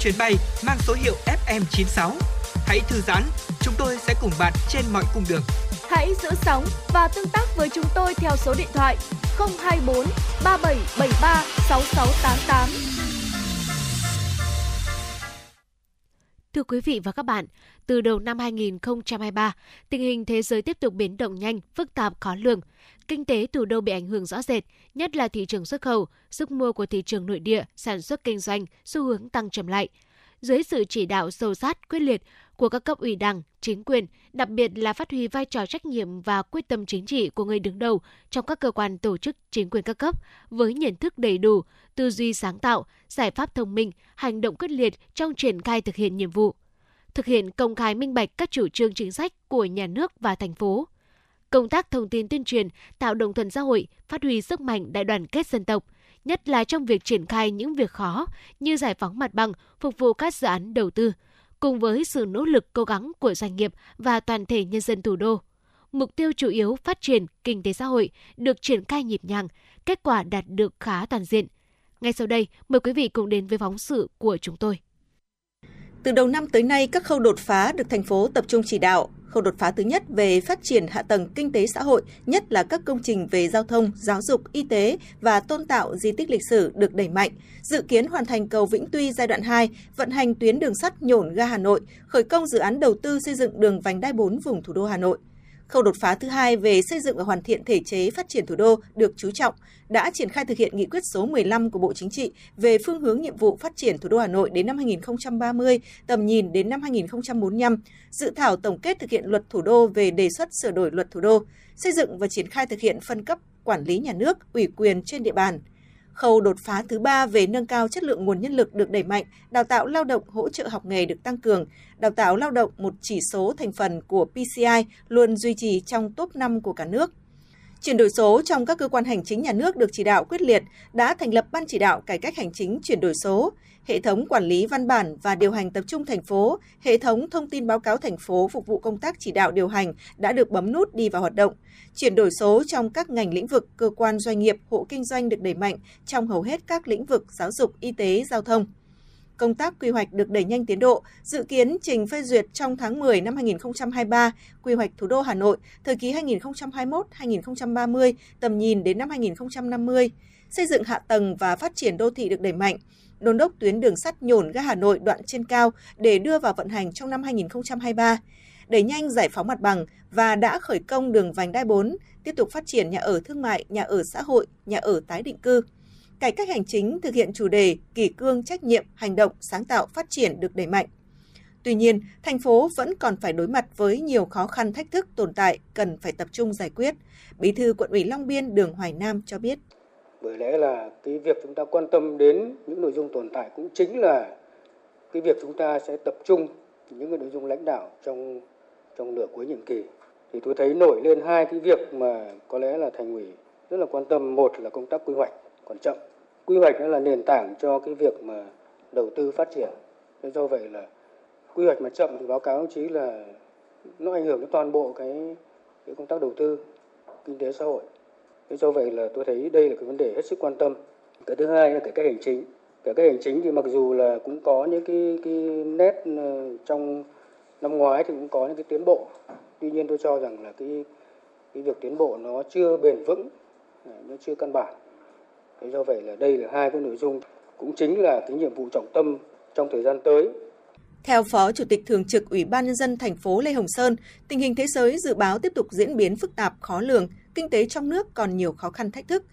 Chuyến bay mang số hiệu FM96. Hãy thư giãn, chúng tôi sẽ cùng bạn trên mọi cung đường. Hãy giữ sóng và tương tác với chúng tôi theo số điện thoại 024 3773 6688. Thưa quý vị và các bạn, từ đầu năm 2023, tình hình thế giới tiếp tục biến động nhanh, phức tạp khó lường. Kinh tế thủ đô bị ảnh hưởng rõ rệt, nhất là thị trường xuất khẩu, sức mua của thị trường nội địa, sản xuất kinh doanh, xu hướng tăng chậm lại. Dưới sự chỉ đạo sâu sát, quyết liệt của các cấp ủy đảng, chính quyền, đặc biệt là phát huy vai trò trách nhiệm và quyết tâm chính trị của người đứng đầu trong các cơ quan tổ chức chính quyền các cấp với nhận thức đầy đủ, tư duy sáng tạo, giải pháp thông minh, hành động quyết liệt trong triển khai thực hiện nhiệm vụ. Thực hiện công khai minh bạch các chủ trương chính sách của nhà nước và thành phố. Công tác thông tin tuyên truyền, tạo đồng thuận xã hội, phát huy sức mạnh đại đoàn kết dân tộc, nhất là trong việc triển khai những việc khó như giải phóng mặt bằng, phục vụ các dự án đầu tư, cùng với sự nỗ lực cố gắng của doanh nghiệp và toàn thể nhân dân thủ đô. Mục tiêu chủ yếu phát triển kinh tế xã hội được triển khai nhịp nhàng, kết quả đạt được khá toàn diện. Ngay sau đây, mời quý vị cùng đến với phóng sự của chúng tôi. Từ đầu năm tới nay, các khâu đột phá được thành phố tập trung chỉ đạo. Khâu đột phá thứ nhất về phát triển hạ tầng kinh tế xã hội, nhất là các công trình về giao thông, giáo dục, y tế và tôn tạo di tích lịch sử được đẩy mạnh. Dự kiến hoàn thành cầu Vĩnh Tuy giai đoạn 2, vận hành tuyến đường sắt nhổn ga Hà Nội, khởi công dự án đầu tư xây dựng đường vành đai 4 vùng thủ đô Hà Nội. Khâu đột phá thứ hai về xây dựng và hoàn thiện thể chế phát triển thủ đô được chú trọng, đã triển khai thực hiện nghị quyết số 15 của Bộ Chính trị về phương hướng nhiệm vụ phát triển thủ đô Hà Nội đến năm 2030, tầm nhìn đến năm 2045, dự thảo tổng kết thực hiện luật thủ đô về đề xuất sửa đổi luật thủ đô, xây dựng và triển khai thực hiện phân cấp quản lý nhà nước, ủy quyền trên địa bàn. Khâu đột phá thứ ba về nâng cao chất lượng nguồn nhân lực được đẩy mạnh, đào tạo lao động hỗ trợ học nghề được tăng cường, đào tạo lao động một chỉ số thành phần của PCI luôn duy trì trong top 5 của cả nước. Chuyển đổi số trong các cơ quan hành chính nhà nước được chỉ đạo quyết liệt, đã thành lập Ban chỉ đạo cải cách hành chính chuyển đổi số, hệ thống quản lý văn bản và điều hành tập trung thành phố, hệ thống thông tin báo cáo thành phố phục vụ công tác chỉ đạo điều hành đã được bấm nút đi vào hoạt động. Chuyển đổi số trong các ngành lĩnh vực, cơ quan doanh nghiệp, hộ kinh doanh được đẩy mạnh trong hầu hết các lĩnh vực giáo dục, y tế, giao thông công tác quy hoạch được đẩy nhanh tiến độ, dự kiến trình phê duyệt trong tháng 10 năm 2023, quy hoạch thủ đô Hà Nội thời kỳ 2021-2030, tầm nhìn đến năm 2050. Xây dựng hạ tầng và phát triển đô thị được đẩy mạnh đôn đốc tuyến đường sắt nhổn ga Hà Nội đoạn trên cao để đưa vào vận hành trong năm 2023, đẩy nhanh giải phóng mặt bằng và đã khởi công đường vành đai 4, tiếp tục phát triển nhà ở thương mại, nhà ở xã hội, nhà ở tái định cư. Cải cách hành chính thực hiện chủ đề kỷ cương trách nhiệm, hành động, sáng tạo, phát triển được đẩy mạnh. Tuy nhiên, thành phố vẫn còn phải đối mặt với nhiều khó khăn thách thức tồn tại cần phải tập trung giải quyết. Bí thư quận ủy Long Biên Đường Hoài Nam cho biết. Bởi lẽ là cái việc chúng ta quan tâm đến những nội dung tồn tại cũng chính là cái việc chúng ta sẽ tập trung những cái nội dung lãnh đạo trong trong nửa cuối nhiệm kỳ. Thì tôi thấy nổi lên hai cái việc mà có lẽ là thành ủy rất là quan tâm. Một là công tác quy hoạch còn chậm. Quy hoạch nó là nền tảng cho cái việc mà đầu tư phát triển. Thế do vậy là quy hoạch mà chậm thì báo cáo đồng chí là nó ảnh hưởng đến toàn bộ cái, cái công tác đầu tư kinh tế xã hội. Thế do vậy là tôi thấy đây là cái vấn đề hết sức quan tâm. Cái thứ hai là cải cách hành chính. Cải cách hành chính thì mặc dù là cũng có những cái cái nét ờ, trong năm ngoái thì cũng có những cái tiến bộ. Tuy nhiên tôi cho rằng là cái cái việc tiến bộ nó chưa bền vững, ờ, nó chưa căn bản. Thế do vậy là đây là hai cái nội dung cũng chính là cái nhiệm vụ trọng tâm trong thời gian tới theo Phó Chủ tịch Thường trực Ủy ban Nhân dân thành phố Lê Hồng Sơn, tình hình thế giới dự báo tiếp tục diễn biến phức tạp, khó lường, kinh tế trong nước còn nhiều khó khăn thách thức.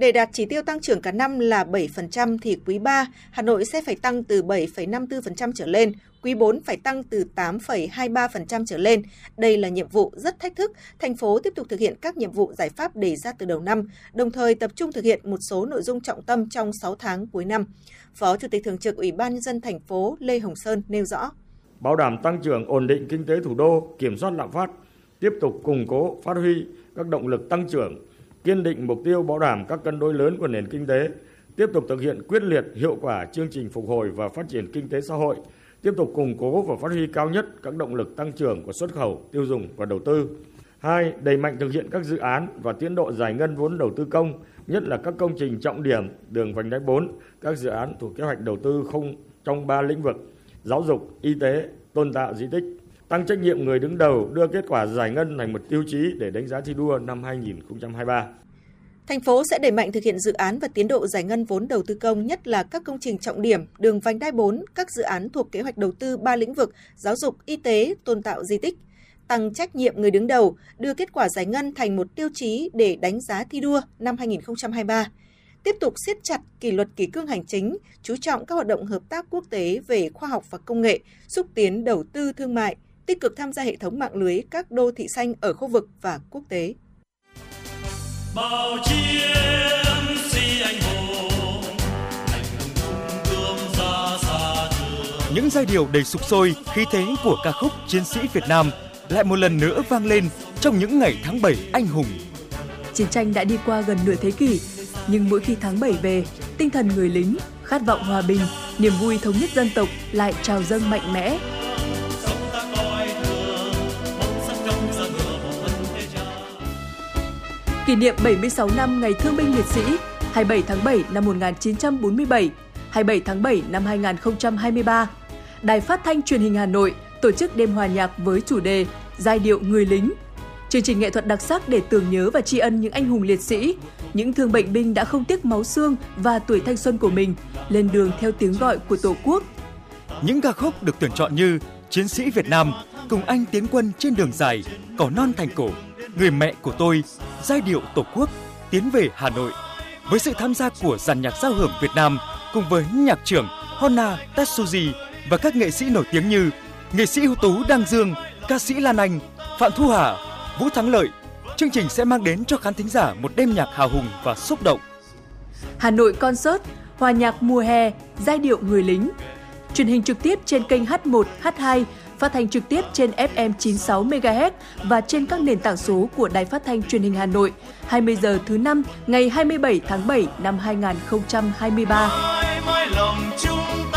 Để đạt chỉ tiêu tăng trưởng cả năm là 7% thì quý 3, Hà Nội sẽ phải tăng từ 7,54% trở lên, quý 4 phải tăng từ 8,23% trở lên. Đây là nhiệm vụ rất thách thức, thành phố tiếp tục thực hiện các nhiệm vụ giải pháp đề ra từ đầu năm, đồng thời tập trung thực hiện một số nội dung trọng tâm trong 6 tháng cuối năm. Phó Chủ tịch Thường trực Ủy ban Nhân dân thành phố Lê Hồng Sơn nêu rõ. Bảo đảm tăng trưởng ổn định kinh tế thủ đô, kiểm soát lạm phát, tiếp tục củng cố, phát huy các động lực tăng trưởng, kiên định mục tiêu bảo đảm các cân đối lớn của nền kinh tế, tiếp tục thực hiện quyết liệt hiệu quả chương trình phục hồi và phát triển kinh tế xã hội, tiếp tục củng cố và phát huy cao nhất các động lực tăng trưởng của xuất khẩu, tiêu dùng và đầu tư. Hai, đẩy mạnh thực hiện các dự án và tiến độ giải ngân vốn đầu tư công, nhất là các công trình trọng điểm, đường vành đai 4, các dự án thuộc kế hoạch đầu tư không trong ba lĩnh vực: giáo dục, y tế, tôn tạo di tích. Tăng trách nhiệm người đứng đầu đưa kết quả giải ngân thành một tiêu chí để đánh giá thi đua năm 2023. Thành phố sẽ đẩy mạnh thực hiện dự án và tiến độ giải ngân vốn đầu tư công, nhất là các công trình trọng điểm, đường vành đai 4, các dự án thuộc kế hoạch đầu tư ba lĩnh vực giáo dục, y tế, tôn tạo di tích, tăng trách nhiệm người đứng đầu, đưa kết quả giải ngân thành một tiêu chí để đánh giá thi đua năm 2023. Tiếp tục siết chặt kỷ luật kỷ cương hành chính, chú trọng các hoạt động hợp tác quốc tế về khoa học và công nghệ, xúc tiến đầu tư thương mại, tích cực tham gia hệ thống mạng lưới các đô thị xanh ở khu vực và quốc tế. bao chiến sĩ anh hùng anh hùng tung gươm ra xa trường Những giai điệu đầy sục sôi, khí thế của ca khúc Chiến sĩ Việt Nam lại một lần nữa vang lên trong những ngày tháng 7 anh hùng. Chiến tranh đã đi qua gần nửa thế kỷ, nhưng mỗi khi tháng 7 về, tinh thần người lính, khát vọng hòa bình, niềm vui thống nhất dân tộc lại trào dâng mạnh mẽ. Kỷ niệm 76 năm Ngày Thương binh Liệt sĩ 27 tháng 7 năm 1947, 27 tháng 7 năm 2023, Đài Phát thanh Truyền hình Hà Nội tổ chức đêm hòa nhạc với chủ đề Giai điệu người lính. Chương trình nghệ thuật đặc sắc để tưởng nhớ và tri ân những anh hùng liệt sĩ, những thương bệnh binh đã không tiếc máu xương và tuổi thanh xuân của mình lên đường theo tiếng gọi của Tổ quốc. Những ca khúc được tuyển chọn như Chiến sĩ Việt Nam, Cùng anh tiến quân trên đường dài, Cỏ non thành cổ, Người mẹ của tôi, Giai điệu Tổ quốc, Tiến về Hà Nội. Với sự tham gia của dàn nhạc giao hưởng Việt Nam cùng với nhạc trưởng Honna Tetsuji và các nghệ sĩ nổi tiếng như nghệ sĩ ưu tú Đăng Dương, ca sĩ Lan Anh, Phạm Thu Hà, Vũ Thắng Lợi. Chương trình sẽ mang đến cho khán thính giả một đêm nhạc hào hùng và xúc động. Hà Nội Concert, hòa nhạc mùa hè, giai điệu người lính. Truyền hình trực tiếp trên kênh H1, H2, phát thanh trực tiếp trên FM 96 MHz và trên các nền tảng số của Đài Phát thanh Truyền hình Hà Nội. 20 giờ thứ năm ngày 27 tháng 7 năm 2023. mãi mãi lòng chúng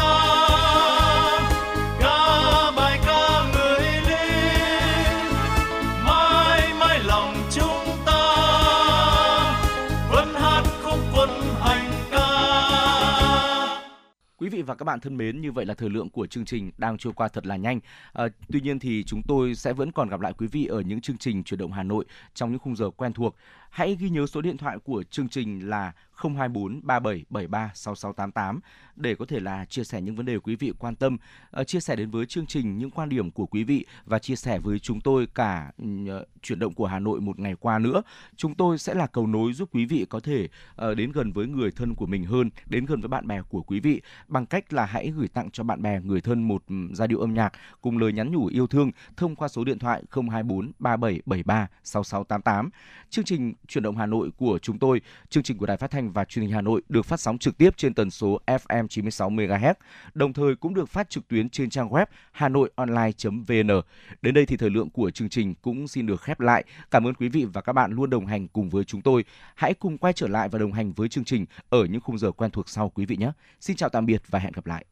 Quý vị và các bạn thân mến, như vậy là thời lượng của chương trình đang trôi qua thật là nhanh. À, tuy nhiên thì chúng tôi sẽ vẫn còn gặp lại quý vị ở những chương trình chuyển động Hà Nội trong những khung giờ quen thuộc. Hãy ghi nhớ số điện thoại của chương trình là 024 3773 6688 để có thể là chia sẻ những vấn đề quý vị quan tâm, ờ, chia sẻ đến với chương trình những quan điểm của quý vị và chia sẻ với chúng tôi cả ờ, chuyển động của Hà Nội một ngày qua nữa. Chúng tôi sẽ là cầu nối giúp quý vị có thể ờ, đến gần với người thân của mình hơn, đến gần với bạn bè của quý vị bằng cách là hãy gửi tặng cho bạn bè người thân một giai điệu âm nhạc cùng lời nhắn nhủ yêu thương thông qua số điện thoại 024 3773 6688. Chương trình chuyển động Hà Nội của chúng tôi, chương trình của Đài Phát thanh và Truyền hình Hà Nội được phát sóng trực tiếp trên tần số FM 96 MHz, đồng thời cũng được phát trực tuyến trên trang web hanoionline.vn. Đến đây thì thời lượng của chương trình cũng xin được khép lại. Cảm ơn quý vị và các bạn luôn đồng hành cùng với chúng tôi. Hãy cùng quay trở lại và đồng hành với chương trình ở những khung giờ quen thuộc sau quý vị nhé. Xin chào tạm biệt và hẹn gặp lại.